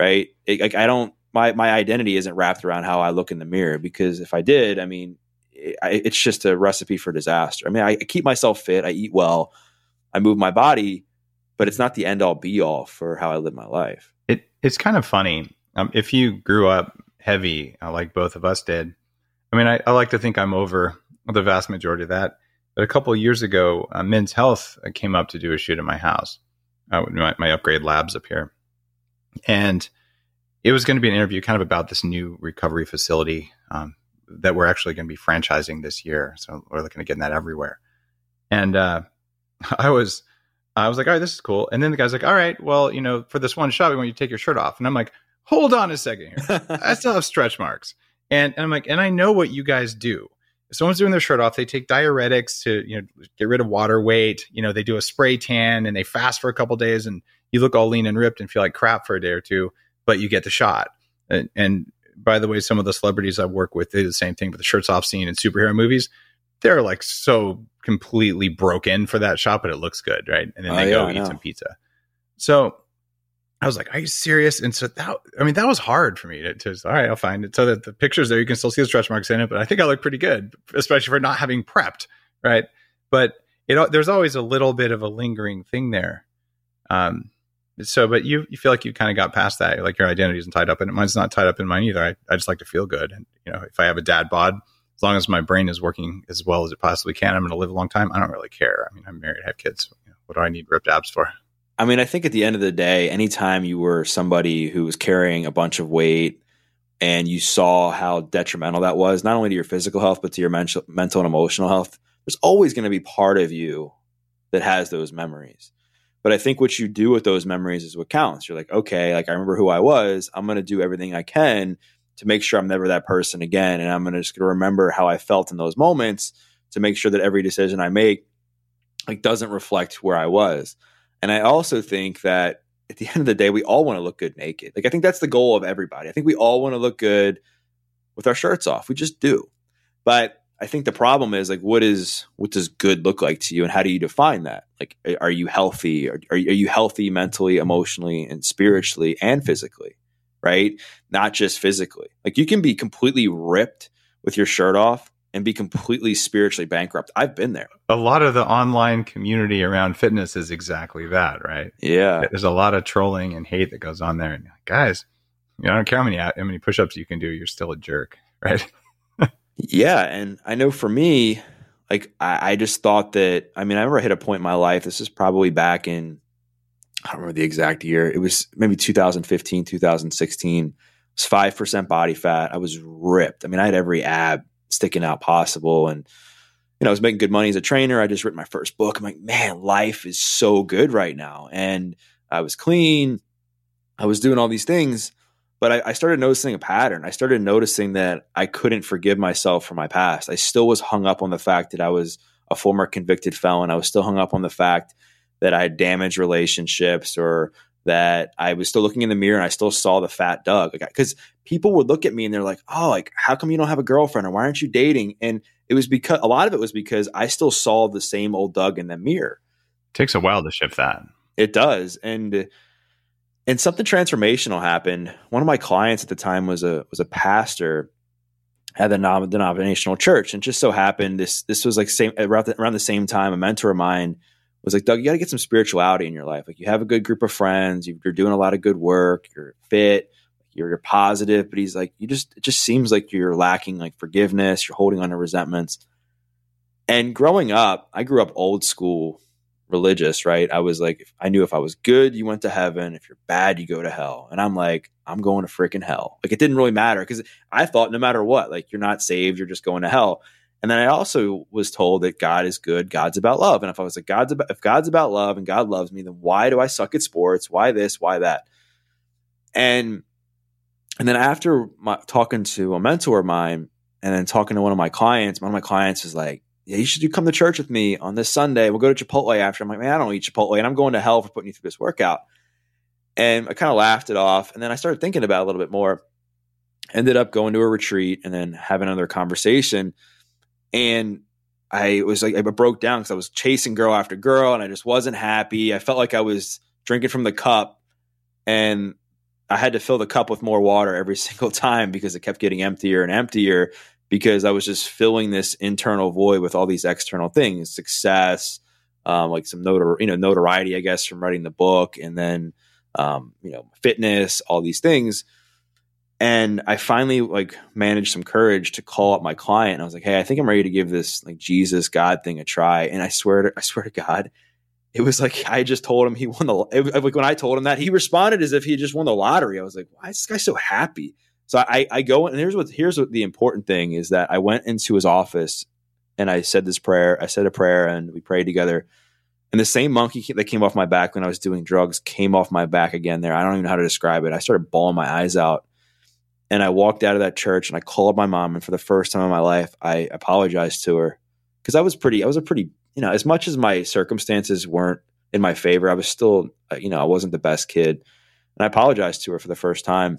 right? It, like I don't, my my identity isn't wrapped around how I look in the mirror because if I did, I mean, it, it's just a recipe for disaster. I mean, I keep myself fit, I eat well, I move my body, but it's not the end all be all for how I live my life. It it's kind of funny. Um, if you grew up heavy, uh, like both of us did, I mean, I, I, like to think I'm over the vast majority of that. But a couple of years ago, uh, Men's Health uh, came up to do a shoot at my house, uh, my, my upgrade labs up here, and it was going to be an interview kind of about this new recovery facility um, that we're actually going to be franchising this year. So we're looking at getting that everywhere. And uh, <laughs> I was I was like, all right, this is cool. And then the guy's like, all right, well, you know, for this one shot, we want you to take your shirt off. And I'm like, hold on a second here. <laughs> I still have stretch marks. And, and I'm like, and I know what you guys do. If someone's doing their shirt off, they take diuretics to, you know, get rid of water weight. You know, they do a spray tan and they fast for a couple days and you look all lean and ripped and feel like crap for a day or two, but you get the shot. And, and by the way, some of the celebrities I work with, they do the same thing with the shirts off scene in superhero movies. They're like so completely broken for that shot, but it looks good, right? And then Oh, they yeah, go eat some pizza. So I was like, "Are you serious?" And so that, I mean, that was hard for me to, to all right, I'll find it. So that the pictures there, you can still see the stretch marks in it, but I think I look pretty good, especially for not having prepped, right? But it, there's always a little bit of a lingering thing there. Um, so, but you, you feel like you kind of got past that, like your identity isn't tied up in it. Mine's not tied up in mine either. I, I just like to feel good, and you know, if I have a dad bod, as long as my brain is working as well as it possibly can, I'm going to live a long time. I don't really care. I mean, I'm married, I have kids. You know, what do I need ripped abs for? I mean, I think at the end of the day, anytime you were somebody who was carrying a bunch of weight and you saw how detrimental that was, not only to your physical health, but to your mental, mental and emotional health, there's always going to be part of you that has those memories. But I think what you do with those memories is what counts. You're like, okay, like I remember who I was. I'm going to do everything I can to make sure I'm never that person again. And I'm going to just gonna remember how I felt in those moments to make sure that every decision I make like doesn't reflect where I was. And I also think that at the end of the day, we all want to look good naked. Like I think that's the goal of everybody. I think we all want to look good with our shirts off. We just do. But I think the problem is like what is what does good look like to you and how do you define that? Like are you healthy? Are, are you healthy mentally, emotionally, and spiritually and physically? Right? Not just physically. Like you can be completely ripped with your shirt off and be completely spiritually bankrupt. I've been there. A lot of the online community around fitness is exactly that, right? Yeah. There's a lot of trolling and hate that goes on there. And guys, you know, I don't care how many how many push-ups you can do, you're still a jerk, <laughs> right? Yeah, and I know for me, like I, I just thought that. I mean, I remember I hit a point in my life. This is probably back in I don't remember the exact year. It was maybe 2015, 2016. It was five percent body fat. I was ripped. I mean, I had every ab sticking out possible, and you know, I was making good money as a trainer. I just written my first book. I'm like, man, life is so good right now, and I was clean. I was doing all these things but I, I started noticing a pattern. I started noticing that I couldn't forgive myself for my past. I still was hung up on the fact that I was a former convicted felon. I was still hung up on the fact that I had damaged relationships or that I was still looking in the mirror and I still saw the fat Doug. Because people would look at me and they're like, oh, like, how come you don't have a girlfriend or why aren't you dating? And it was because a lot of it was because I still saw the same old Doug in the mirror. It takes a while to shift that. It does. And and something transformational happened. One of my clients at the time was a was a pastor at the non- denominational church, and just so happened this this was like same around the, around the same time. A mentor of mine was like, "Doug, you got to get some spirituality in your life. Like you have a good group of friends, you, you're doing a lot of good work, you're fit, you're, you're positive." But he's like, "You just it just seems like you're lacking like forgiveness. You're holding on to resentments." And growing up, I grew up old school religious, right? I was like, I knew if I was good, you went to heaven. If you're bad, you go to hell. And I'm like, I'm going to freaking hell. Like it didn't really matter because I thought no matter what, like you're not saved, you're just going to hell. And then I also was told that God is good, God's about love. And if I was like, God's about if God's about love and God loves me, then why do I suck at sports? Why this? Why that? And and then after my, talking to a mentor of mine, and then talking to one of my clients, one of my clients is like, yeah, you should do come to church with me on this Sunday. We'll go to Chipotle after. I'm like, man, I don't eat Chipotle, and I'm going to hell for putting you through this workout. And I kind of laughed it off, and then I started thinking about it a little bit more. Ended up going to a retreat and then having another conversation, and I was like, I broke down because I was chasing girl after girl, and I just wasn't happy. I felt like I was drinking from the cup, and I had to fill the cup with more water every <laughs> single time because it kept getting emptier and emptier because I was just filling this internal void with all these external things, success, um, like some notor- you know notoriety, I guess, from writing the book, and then um, you know fitness, all these things. And I finally like managed some courage to call up my client. I was like, "Hey, I think I'm ready to give this like Jesus God thing a try." And I swear to I swear to God, it was like I just told him he won the it, like when I told him that he responded as if he just won the lottery. I was like, "Why is this guy so happy?" So I, I go and here's what here's what the important thing is that I went into his office and I said this prayer. I said a prayer and we prayed together. And the same monkey that came off my back when I was doing drugs came off my back again there. I don't even know how to describe it. I started bawling my eyes out. And I walked out of that church and I called my mom. And for the first time in my life, I apologized to her. Because I was pretty, I was a pretty, you know, as much as my circumstances weren't in my favor, I was still, uh, you know, I wasn't the best kid. And I apologized to her for the first time.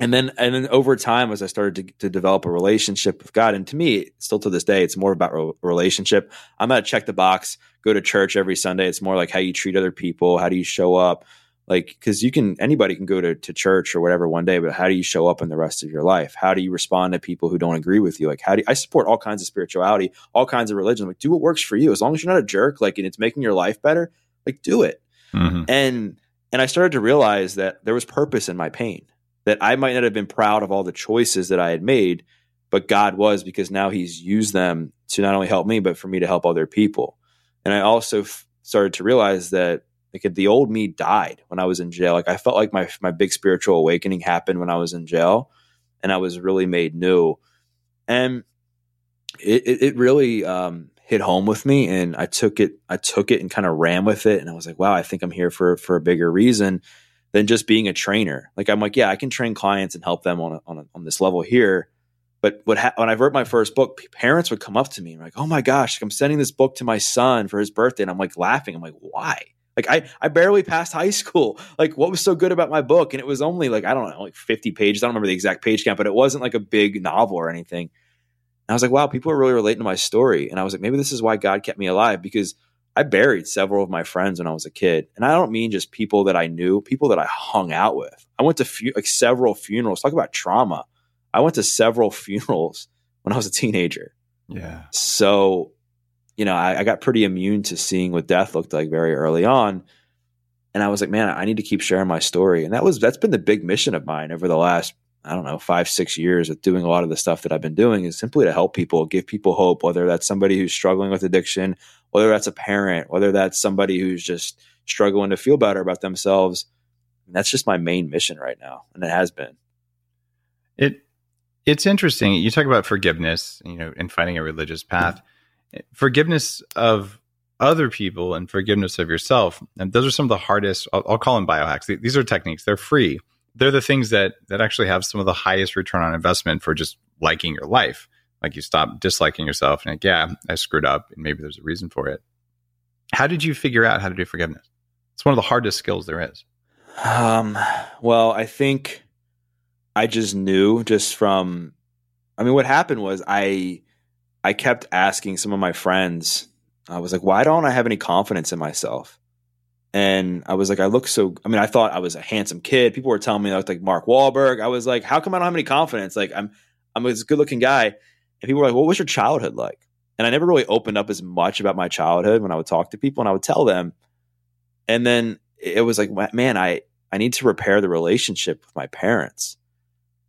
And then and then over time as i started to, to develop a relationship with god and to me still to this day it's more about a relationship. I'm not check the box go to church every sunday. It's more like how you treat other people how do you show up like because you can anybody can go to, to church or whatever one day but how do you show up in the rest of your life? How do you respond to people who don't agree with you? Like how do you, i support all kinds of spirituality all kinds of religion. Like do what works for you. As long as you're not a jerk like and it's making your life better like do it. Mm-hmm. and and i started to realize that there was purpose in my pain that I might not have been proud of all the choices that I had made, but God was because now He's used them to not only help me, but for me to help other people. And I also f- started to realize that like the old me died when I was in jail. Like I felt like my my big spiritual awakening happened when I was in jail, and I was really made new. And it it, it really um, hit home with me, and I took it I took it and kind of ran with it, and I was like, wow, I think I'm here for for a bigger reason than just being a trainer. Like I'm like, yeah, I can train clients and help them on a, on, a, on this level here. But what ha- when I wrote my first book, parents would come up to me and like, oh my gosh, I'm sending this book to my son for his birthday, and I'm like laughing. I'm like, why? Like I I barely passed high school. Like what was so good about my book? And it was only like I don't know, like 50 pages. I don't remember the exact page count, but it wasn't like a big novel or anything. And I was like, wow, people are really relating to my story. And I was like, maybe this is why God kept me alive because I buried several of my friends when I was a kid, and I don't mean just people that I knew, people that I hung out with. I went to fu- like several funerals. Talk about trauma. I went to several <laughs> funerals when I was a teenager. Yeah. So, you know, I, I got pretty immune to seeing what death looked like very early on, and I was like, man, I need to keep sharing my story, and that was that's been the big mission of mine over the last I don't know, five, six years of doing a lot of the stuff that I've been doing is simply to help people, give people hope, whether that's somebody who's struggling with addiction, whether that's a parent, whether that's somebody who's just struggling to feel better about themselves. And that's just my main mission right now. And it has been. It it's interesting. You talk about forgiveness, you know, and finding a religious path. Mm-hmm. Forgiveness of other people and forgiveness of yourself. And those are some of the hardest, I'll, I'll call them biohacks. These are techniques. They're free they're the things that that actually have some of the highest return on investment for just liking your life. Like you stop disliking yourself and like, yeah, I screwed up and maybe there's a reason for it. How did you figure out how to do forgiveness? It's one of the hardest skills there is. Um, well, I think I just knew just from I mean what happened was I I kept asking some of my friends I was like, why don't I have any confidence in myself? And I was like, I look so. I mean, I thought I was a handsome kid. People were telling me I looked like Mark Wahlberg. I was like, how come I don't have any confidence? Like, I'm I'm a good looking guy. And people were like, what was your childhood like? And I never really opened up as much about my childhood when I would talk to people and I would tell them. And then it was like, man, I I need to repair the relationship with my parents.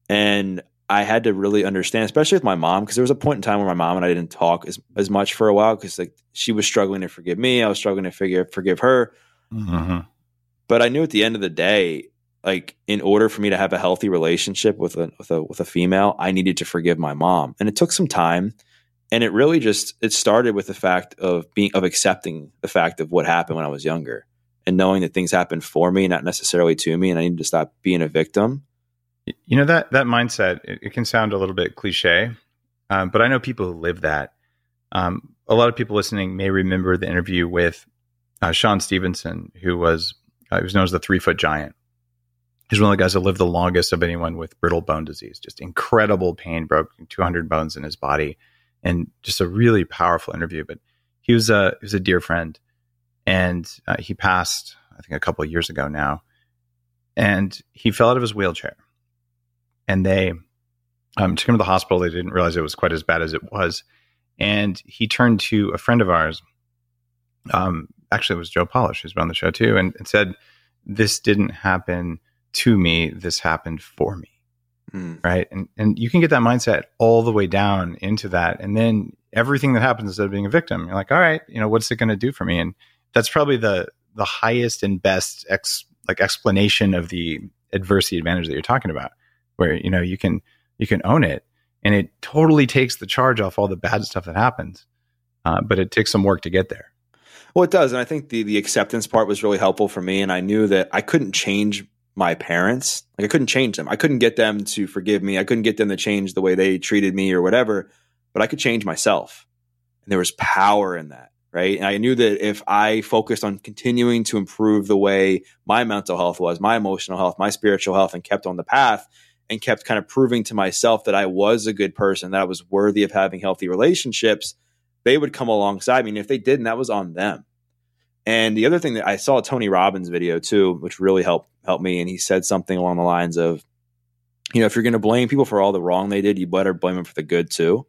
And I had to really understand, especially with my mom, because there was a point in time where my mom and I didn't talk as, as much for a while because like she was struggling to forgive me, I was struggling to forgive forgive her. Mm-hmm. But I knew at the end of the day, like in order for me to have a healthy relationship with a with a with a female, I needed to forgive my mom, and it took some time. And it really just it started with the fact of being of accepting the fact of what happened when I was younger, and knowing that things happened for me, not necessarily to me, and I needed to stop being a victim. You know that that mindset it, it can sound a little bit cliche, um, but I know people who live that. Um, a lot of people listening may remember the interview with uh, Sean Stephenson, who was uh, he was known as the three foot giant. He's one of the guys that lived the longest of anyone with brittle bone disease. Just incredible pain, broke 200 bones in his body, and just a really powerful interview. But he was a he was a dear friend, and uh, he passed I think a couple of years ago now, and he fell out of his wheelchair, and they um, took him to the hospital. They didn't realize it was quite as bad as it was, and he turned to a friend of ours um, actually it was Joe Polish who's been on the show too, and, and said, "This didn't happen to me. This happened for me." Mm. Right, and and you can get that mindset all the way down into that, and then everything that happens instead of being a victim, you're like, "All right, you know, what's it going to do for me?" And that's probably the the highest and best ex, like explanation of the adversity advantage that you're talking about, where you know you can you can own it, and it totally takes the charge off all the bad stuff that happens, uh, but it takes some work to get there. Well, it does, and I think the the acceptance part was really helpful for me. And I knew that I couldn't change my parents. Like I couldn't change them. I couldn't get them to forgive me. I couldn't get them to change the way they treated me or whatever. But I could change myself, and there was power in that, right? And I knew that if I focused on continuing to improve the way my mental health was, my emotional health, my spiritual health, and kept on the path, and kept kind of proving to myself that I was a good person, that I was worthy of having healthy relationships they would come alongside me. And if they didn't, that was on them. And the other thing that I saw Tony Robbins video too, which really helped helped me. And he said something along the lines of, you know, if you're going to blame people for all the wrong they did, you better blame them for the good too.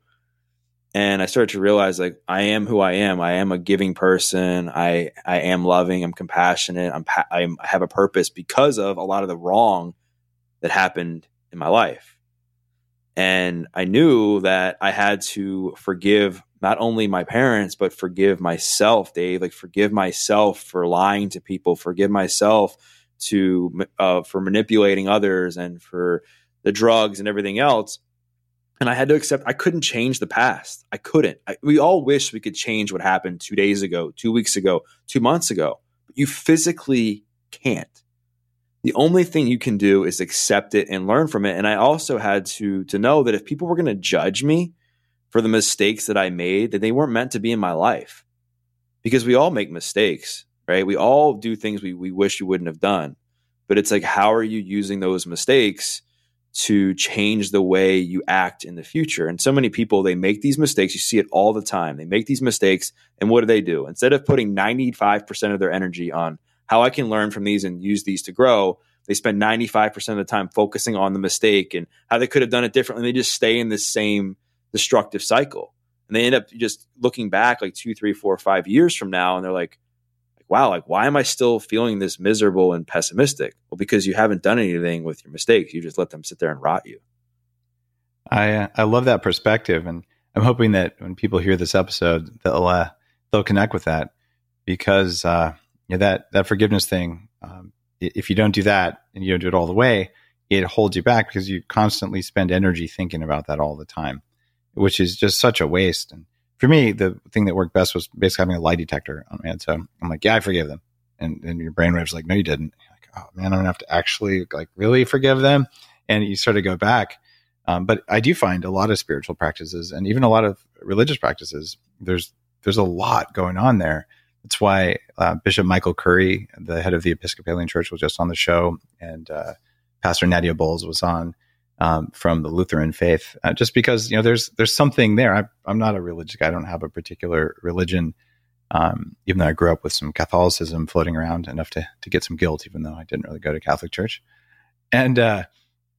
And I started to realize like I am who I am. I am a giving person. I I am loving. I'm compassionate. I'm I'm I have a purpose because of a lot of the wrong that happened in my life. And I knew that I had to forgive not only my parents, but forgive myself, Dave. Like forgive myself for lying to people, forgive myself to uh, for manipulating others and for the drugs and everything else. And I had to accept I couldn't change the past. I couldn't. I, we all wish we could change what happened two days ago, two weeks ago, two months ago, but you physically can't. The only thing you can do is accept it and learn from it. And I also had to to know that if people were going to judge me, for the mistakes that I made that they weren't meant to be in my life. Because we all make mistakes, right? We all do things we, we wish we wouldn't have done. But it's like, how are you using those mistakes to change the way you act in the future? And so many people, they make these mistakes. You see it all the time. They make these mistakes. And what do they do? Instead of putting 95% of their energy on how I can learn from these and use these to grow, they spend 95% of the time focusing on the mistake and how they could have done it differently. They just stay in the same destructive cycle. And they end up just looking back like two, three, four, five years from now, and they're like, wow, like why am I still feeling this miserable and pessimistic? Well, because you haven't done anything with your mistakes. You just let them sit there and rot you. I uh, I love that perspective, and I'm hoping that when people hear this episode, they'll uh, they'll connect with that because uh, you know, that that forgiveness thing. Um, if you don't do that and you don't do it all the way, it holds you back because you constantly spend energy thinking about that all the time which is just such a waste. And for me, the thing that worked best was basically having a lie detector on my head. So I'm like, yeah, I forgive them. And then your brainwave's like, no, you didn't. like, oh man, I'm gonna have to actually like really forgive them. And you sort of go back. Um, but I do find a lot of spiritual practices and even a lot of religious practices. There's there's a lot going on there. That's why uh, Bishop Michael Curry, the head of the Episcopalian Church, was just on the show, and uh, Pastor Nadia Bolz was on um, from the Lutheran faith, uh, just because you know there's there's something there. I, am not a religious guy. I don't have a particular religion, um, even though I grew up with some Catholicism floating around enough to to get some guilt, even though I didn't really go to Catholic church. And uh,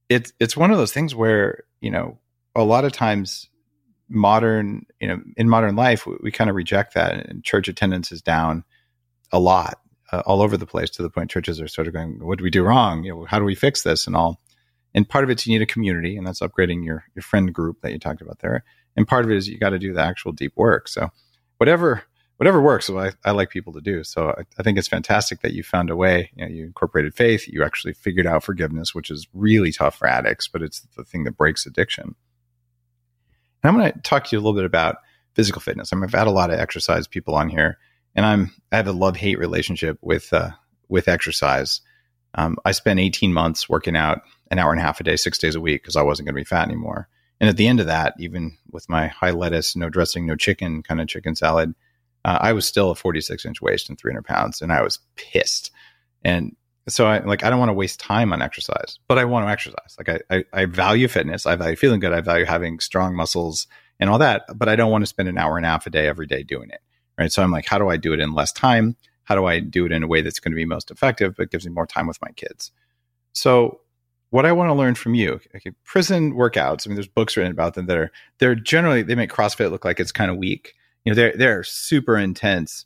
it's it's one of those things where you know a lot of times modern you know in modern life we, we kind of reject that, and church attendance is down a lot uh, all over the place to the point churches are sort of going, "What do we do wrong? You know, how do we fix this?" and all and part of it's you need a community, and that's upgrading your your friend group that you talked about there. And part of it is you got to do the actual deep work. So whatever whatever works, I, I like people to do. So I, I, think it's fantastic that you found a way. You know, you incorporated faith. You actually figured out forgiveness, which is really tough for addicts, but it's the thing that breaks addiction. And I'm going to talk to you a little bit about physical fitness. I mean, I've had a lot of exercise people on here, and I'm I have a love hate relationship with uh, with exercise. Um, I spent 18 months working out an hour and a half a day, six days a week, because I wasn't going to be fat anymore. And at the end of that, even with my high lettuce, no dressing, no chicken kind of chicken salad, uh, I was still a 46 inch waist and 300 pounds, and I was pissed. And so I like I don't want to waste time on exercise, but I want to exercise. Like I, I, I value fitness, I value feeling good, I value having strong muscles and all that, but I don't want to spend an hour and a half a day every day doing it. Right. So I'm like, how do I do it in less time? How do I do it in a way that's going to be most effective, but gives me more time with my kids? So what I want to learn from you, okay, prison workouts. I mean, there's books written about them that are they're generally they make CrossFit look like it's kind of weak. You know, they're they're super intense.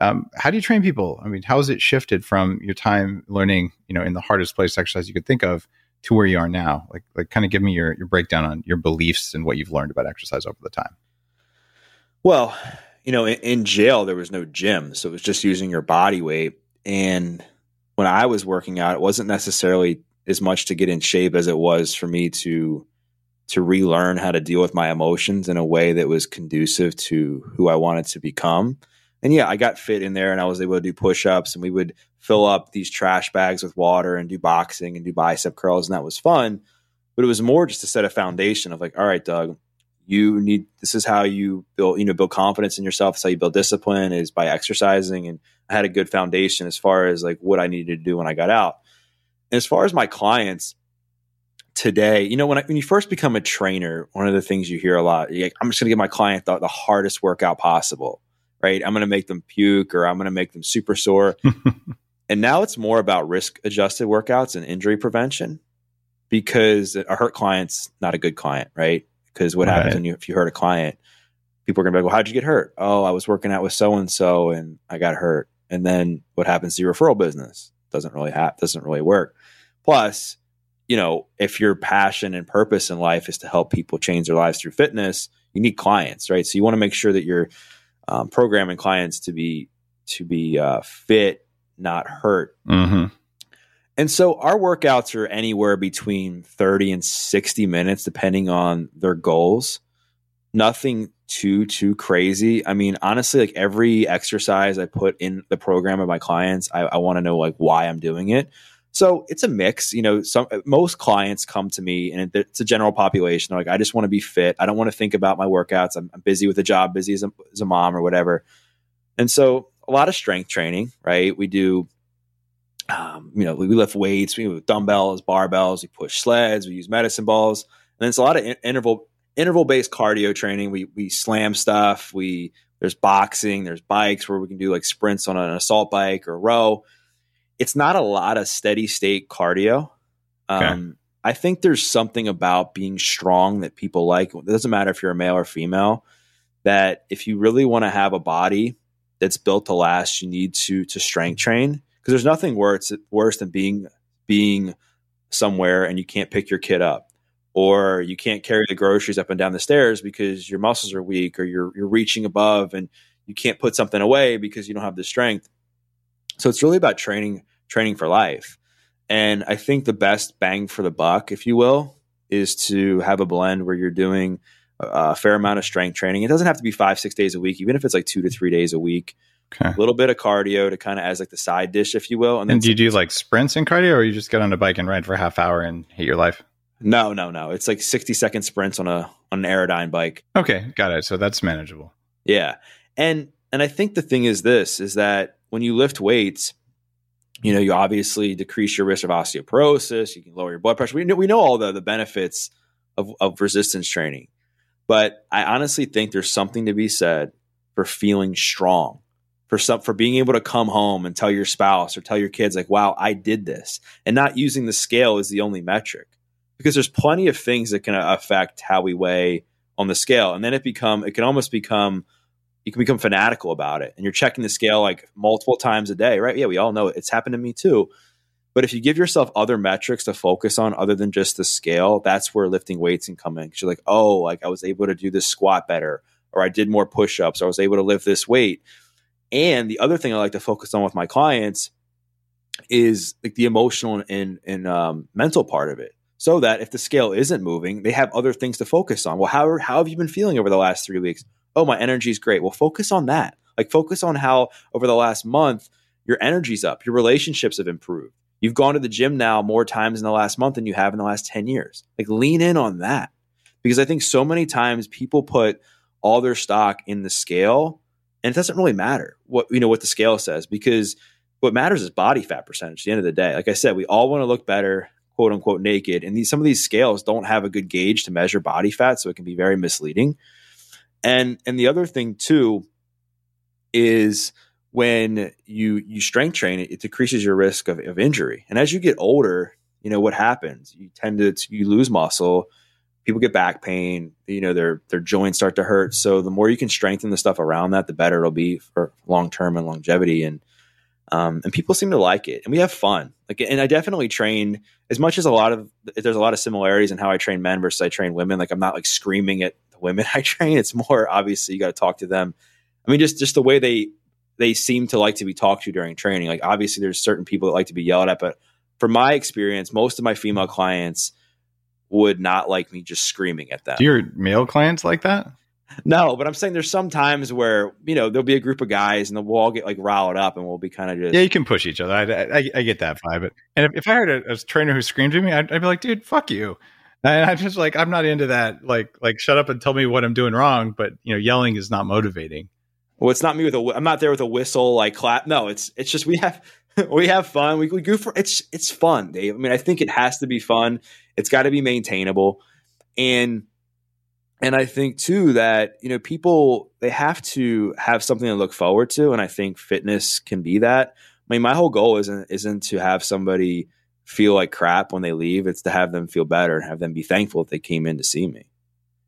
Um, how do you train people? I mean, how has it shifted from your time learning, you know, in the hardest place exercise you could think of to where you are now? Like, like kind of give me your your breakdown on your beliefs and what you've learned about exercise over the time. Well, you know, in, in jail there was no gym, so it was just using your body weight. And when I was working out, it wasn't necessarily as much to get in shape as it was for me to to relearn how to deal with my emotions in a way that was conducive to who I wanted to become. And yeah, I got fit in there and I was able to do push ups and we would fill up these trash bags with water and do boxing and do bicep curls. And that was fun. But it was more just to set a foundation of like, all right, Doug, you need this is how you build, you know, build confidence in yourself. It's how you build discipline is by exercising. And I had a good foundation as far as like what I needed to do when I got out. And as far as my clients, today, you know, when, I, when you first become a trainer, one of the things you hear a lot, like, I'm just going to give my client the, the, hardest workout possible, right? I'm going to make them puke or I'm going to make them super sore. <laughs> and now it's more about risk adjusted workouts and injury prevention because a hurt client's not a good client, right? Because what right. happens when you, if you hurt a client, people are going to be like, well, how'd you get hurt? Oh, I was working out with so and so and I got hurt. And then what happens to your referral business? Doesn't really have, doesn't really work. Plus, you know, if your passion and purpose in life is to help people change their lives through fitness, you need clients, right? So you want to make sure that you're um, programming clients to be to be uh, fit, not hurt. Mm-hmm. And so our workouts are anywhere between 30 and 60 minutes, depending on their goals. Nothing too, too crazy. I mean, honestly, like every exercise I put in the program of my clients, I, I want to know like why I'm doing it. So it's a mix. You know, some most clients come to me, and it's a general population. They're like, I just want to be fit. I don't want to think about my workouts. I'm, I'm busy with a job, busy as a, as a mom or whatever. And so a lot of strength training, right? We do, um, you know, we lift weights, we do dumbbells, barbells, we push sleds, we use medicine balls, and it's a lot of in- interval interval based cardio training. We we slam stuff. We there's boxing, there's bikes where we can do like sprints on an assault bike or row it's not a lot of steady state cardio. Um, okay. I think there's something about being strong that people like. It doesn't matter if you're a male or female. That if you really want to have a body that's built to last, you need to to strength train because there's nothing worse worse than being being somewhere and you can't pick your kid up or you can't carry the groceries up and down the stairs because your muscles are weak or you're you're reaching above and you can't put something away because you don't have the strength. So it's really about training training for life. And I think the best bang for the buck, if you will, is to have a blend where you're doing a fair amount of strength training. It doesn't have to be five, six days a week, even if it's like two to three days a week. Okay. A little bit of cardio to kind of as like the side dish, if you will. And then and do you do like sprints and cardio, or you just get on a bike and ride for a half hour and hate your life? No, no, no. It's like sixty second sprints on a on an Airdyne bike. Okay, got it. So that's manageable. Yeah, and and I think the thing is this is that when you lift weights, you know, you obviously decrease your risk of osteoporosis. You can lower your blood pressure. We know, we know all the, the benefits of, of resistance training. But I honestly think there's something to be said for feeling strong, for some, for being able to come home and tell your spouse or tell your kids like, wow, I did this and not using the scale as the only metric because there's plenty of things that can affect how we weigh on the scale. And then it become, it can almost become you can become fanatical about it and you're checking the scale like multiple times a day, right? Yeah, we all know it. It's happened to me too. But if you give yourself other metrics to focus on other than just the scale, that's where lifting weights can come in. You're like, oh, like I was able to do this squat better, or I did more push ups, or I was able to lift this weight. And the other thing I like to focus on with my clients is like the emotional and, and um, mental part of it. So that if the scale isn't moving, they have other things to focus on. Well, how, how have you been feeling over the last three weeks? Oh, my energy is great. Well, focus on that. Like focus on how over the last month your energy's up, your relationships have improved. You've gone to the gym now more times in the last month than you have in the last 10 years. Like lean in on that. Because I think so many times people put all their stock in the scale and it doesn't really matter what you know what the scale says because what matters is body fat percentage at the end of the day. Like I said, we all want to look better, quote unquote naked. And these some of these scales don't have a good gauge to measure body fat, so it can be very misleading. And and the other thing too is when you you strength train it, it decreases your risk of, of injury. And as you get older, you know what happens. You tend to you lose muscle. People get back pain. You know their their joints start to hurt. So the more you can strengthen the stuff around that, the better it'll be for long term and longevity. And um, and people seem to like it, and we have fun. Like, and I definitely train as much as a lot of there's a lot of similarities in how I train men versus I train women. Like, I'm not like screaming at women <laughs> I train. It's more obviously you got to talk to them. I mean, just just the way they they seem to like to be talked to during training. Like obviously, there's certain people that like to be yelled at, but from my experience, most of my female clients would not like me just screaming at them. Do your male clients like that? No, but I'm saying there's some times where you know there'll be a group of guys and we'll all get like riled up and we'll be kind of just Yeah, you can push each other. I, I, I get that vibe. And if, if I heard a, a trainer who screamed at me, I'd, I'd be like, dude, fuck you. And I'm just like, I'm not into that. Like, like shut up and tell me what I'm doing wrong. But you know, yelling is not motivating. Well, it's not me with a. I'm not there with a whistle like clap. No, it's it's just we have <laughs> we have fun. We we goof for it's it's fun, Dave. I mean, I think it has to be fun. It's got to be maintainable, and and I think too that you know people they have to have something to look forward to, and I think fitness can be that. I mean, my whole goal isn't isn't to have somebody feel like crap when they leave. It's to have them feel better and have them be thankful that they came in to see me.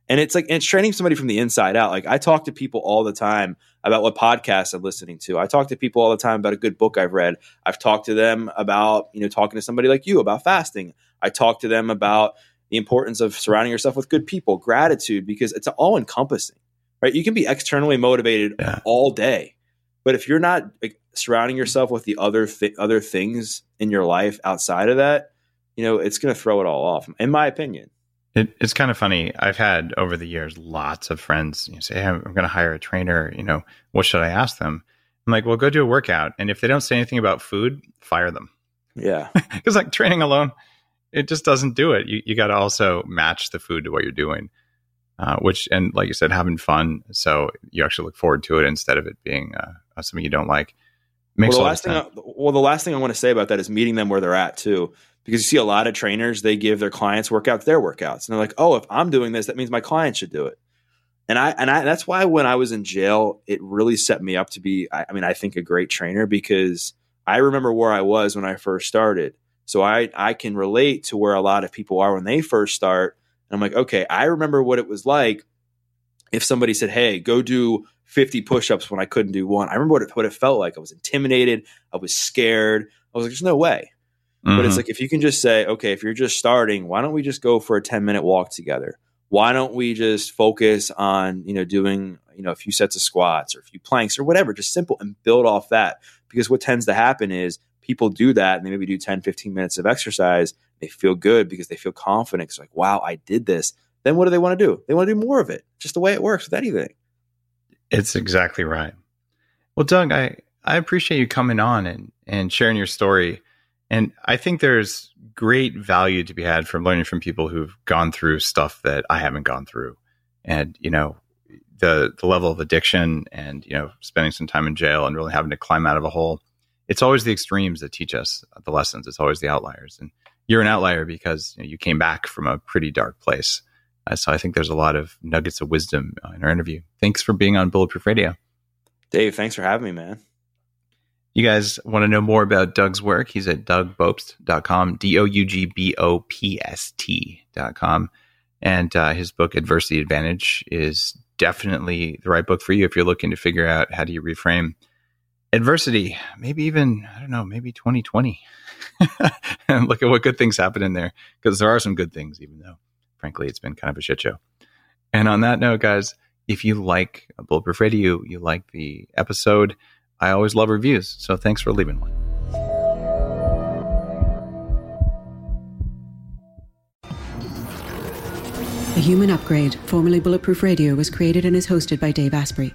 And it's like and it's training somebody from the inside out. Like I talk to people all the time about what podcasts I'm listening to. I talk to people all the time about a good book I've read. I've talked to them about, you know, talking to somebody like you about fasting. I talk to them about the importance of surrounding yourself with good people, gratitude, because it's all encompassing, right? You can be externally motivated yeah. all day, but if you're not like, surrounding yourself with the other th- other things in your life outside of that, you know, it's going to throw it all off, in my opinion. It, it's kind of funny. I've had over the years lots of friends you know, say, hey, I'm going to hire a trainer. You know, what should I ask them? I'm like, well, go do a workout. And if they don't say anything about food, fire them. Yeah. <laughs> Because like training alone, it just doesn't do it. You, you got to also match the food to what you're doing, uh, which, and like you said, having fun. So you actually look forward to it instead of it being uh, something you don't like. Makes well, the last thing I, well, the last thing I want to say about that is meeting them where they're at too, because you see a lot of trainers they give their clients workouts their workouts, and they're like, "Oh, if I'm doing this, that means my client should do it." And I and I that's why when I was in jail, it really set me up to be, I, I mean, I think a great trainer because I remember where I was when I first started, so I I can relate to where a lot of people are when they first start. And I'm like, okay, I remember what it was like if somebody said, "Hey, go do 50 push-ups when I couldn't do one." I remember what it, what it felt like. I was intimidated. I was scared. I was like, "There's no way." Mm-hmm. But it's mm-hmm. like if you can just say, "Okay, if you're just starting, why don't we just go for a 10 minute walk together? Why don't we just focus on you know doing you know a few sets of squats or a few planks or whatever, just simple and build off that." Because what tends to happen is people do that and they maybe do 10, 15 minutes of exercise. They feel good because they feel confident. It's like, wow, I did this. Then what do they want to do? They want to do more of it. Just the way it works with anything. It's exactly right. Well, Doug, I, I appreciate you coming on and, and sharing your story. And I think there's great value to be had from learning from people who've gone through stuff that I haven't gone through. And, you know, the the level of addiction and, you know, spending some time in jail and really having to climb out of a hole it's always the extremes that teach us the lessons. It's always the outliers. And you're an outlier because you, know, you came back from a pretty dark place. Uh, so I think there's a lot of nuggets of wisdom uh, in our interview. Thanks for being on Bulletproof Radio. Dave, thanks for having me, man. You guys want to know more about Doug's work? He's at dougbopst.com, D O U G B O P S T.com. And uh, his book, Adversity Advantage, is definitely the right book for you if you're looking to figure out how do you reframe adversity, maybe even, I don't know, maybe 2020. and <laughs> look at what good things happen in there because there are some good things, even though, frankly, it's been kind of a shit show. And on that note, guys, if you like Bulletproof Radio, you like the episode, I always love reviews. So thanks for leaving one. The Human Upgrade, formerly Bulletproof Radio, was created and is hosted by Dave Asprey.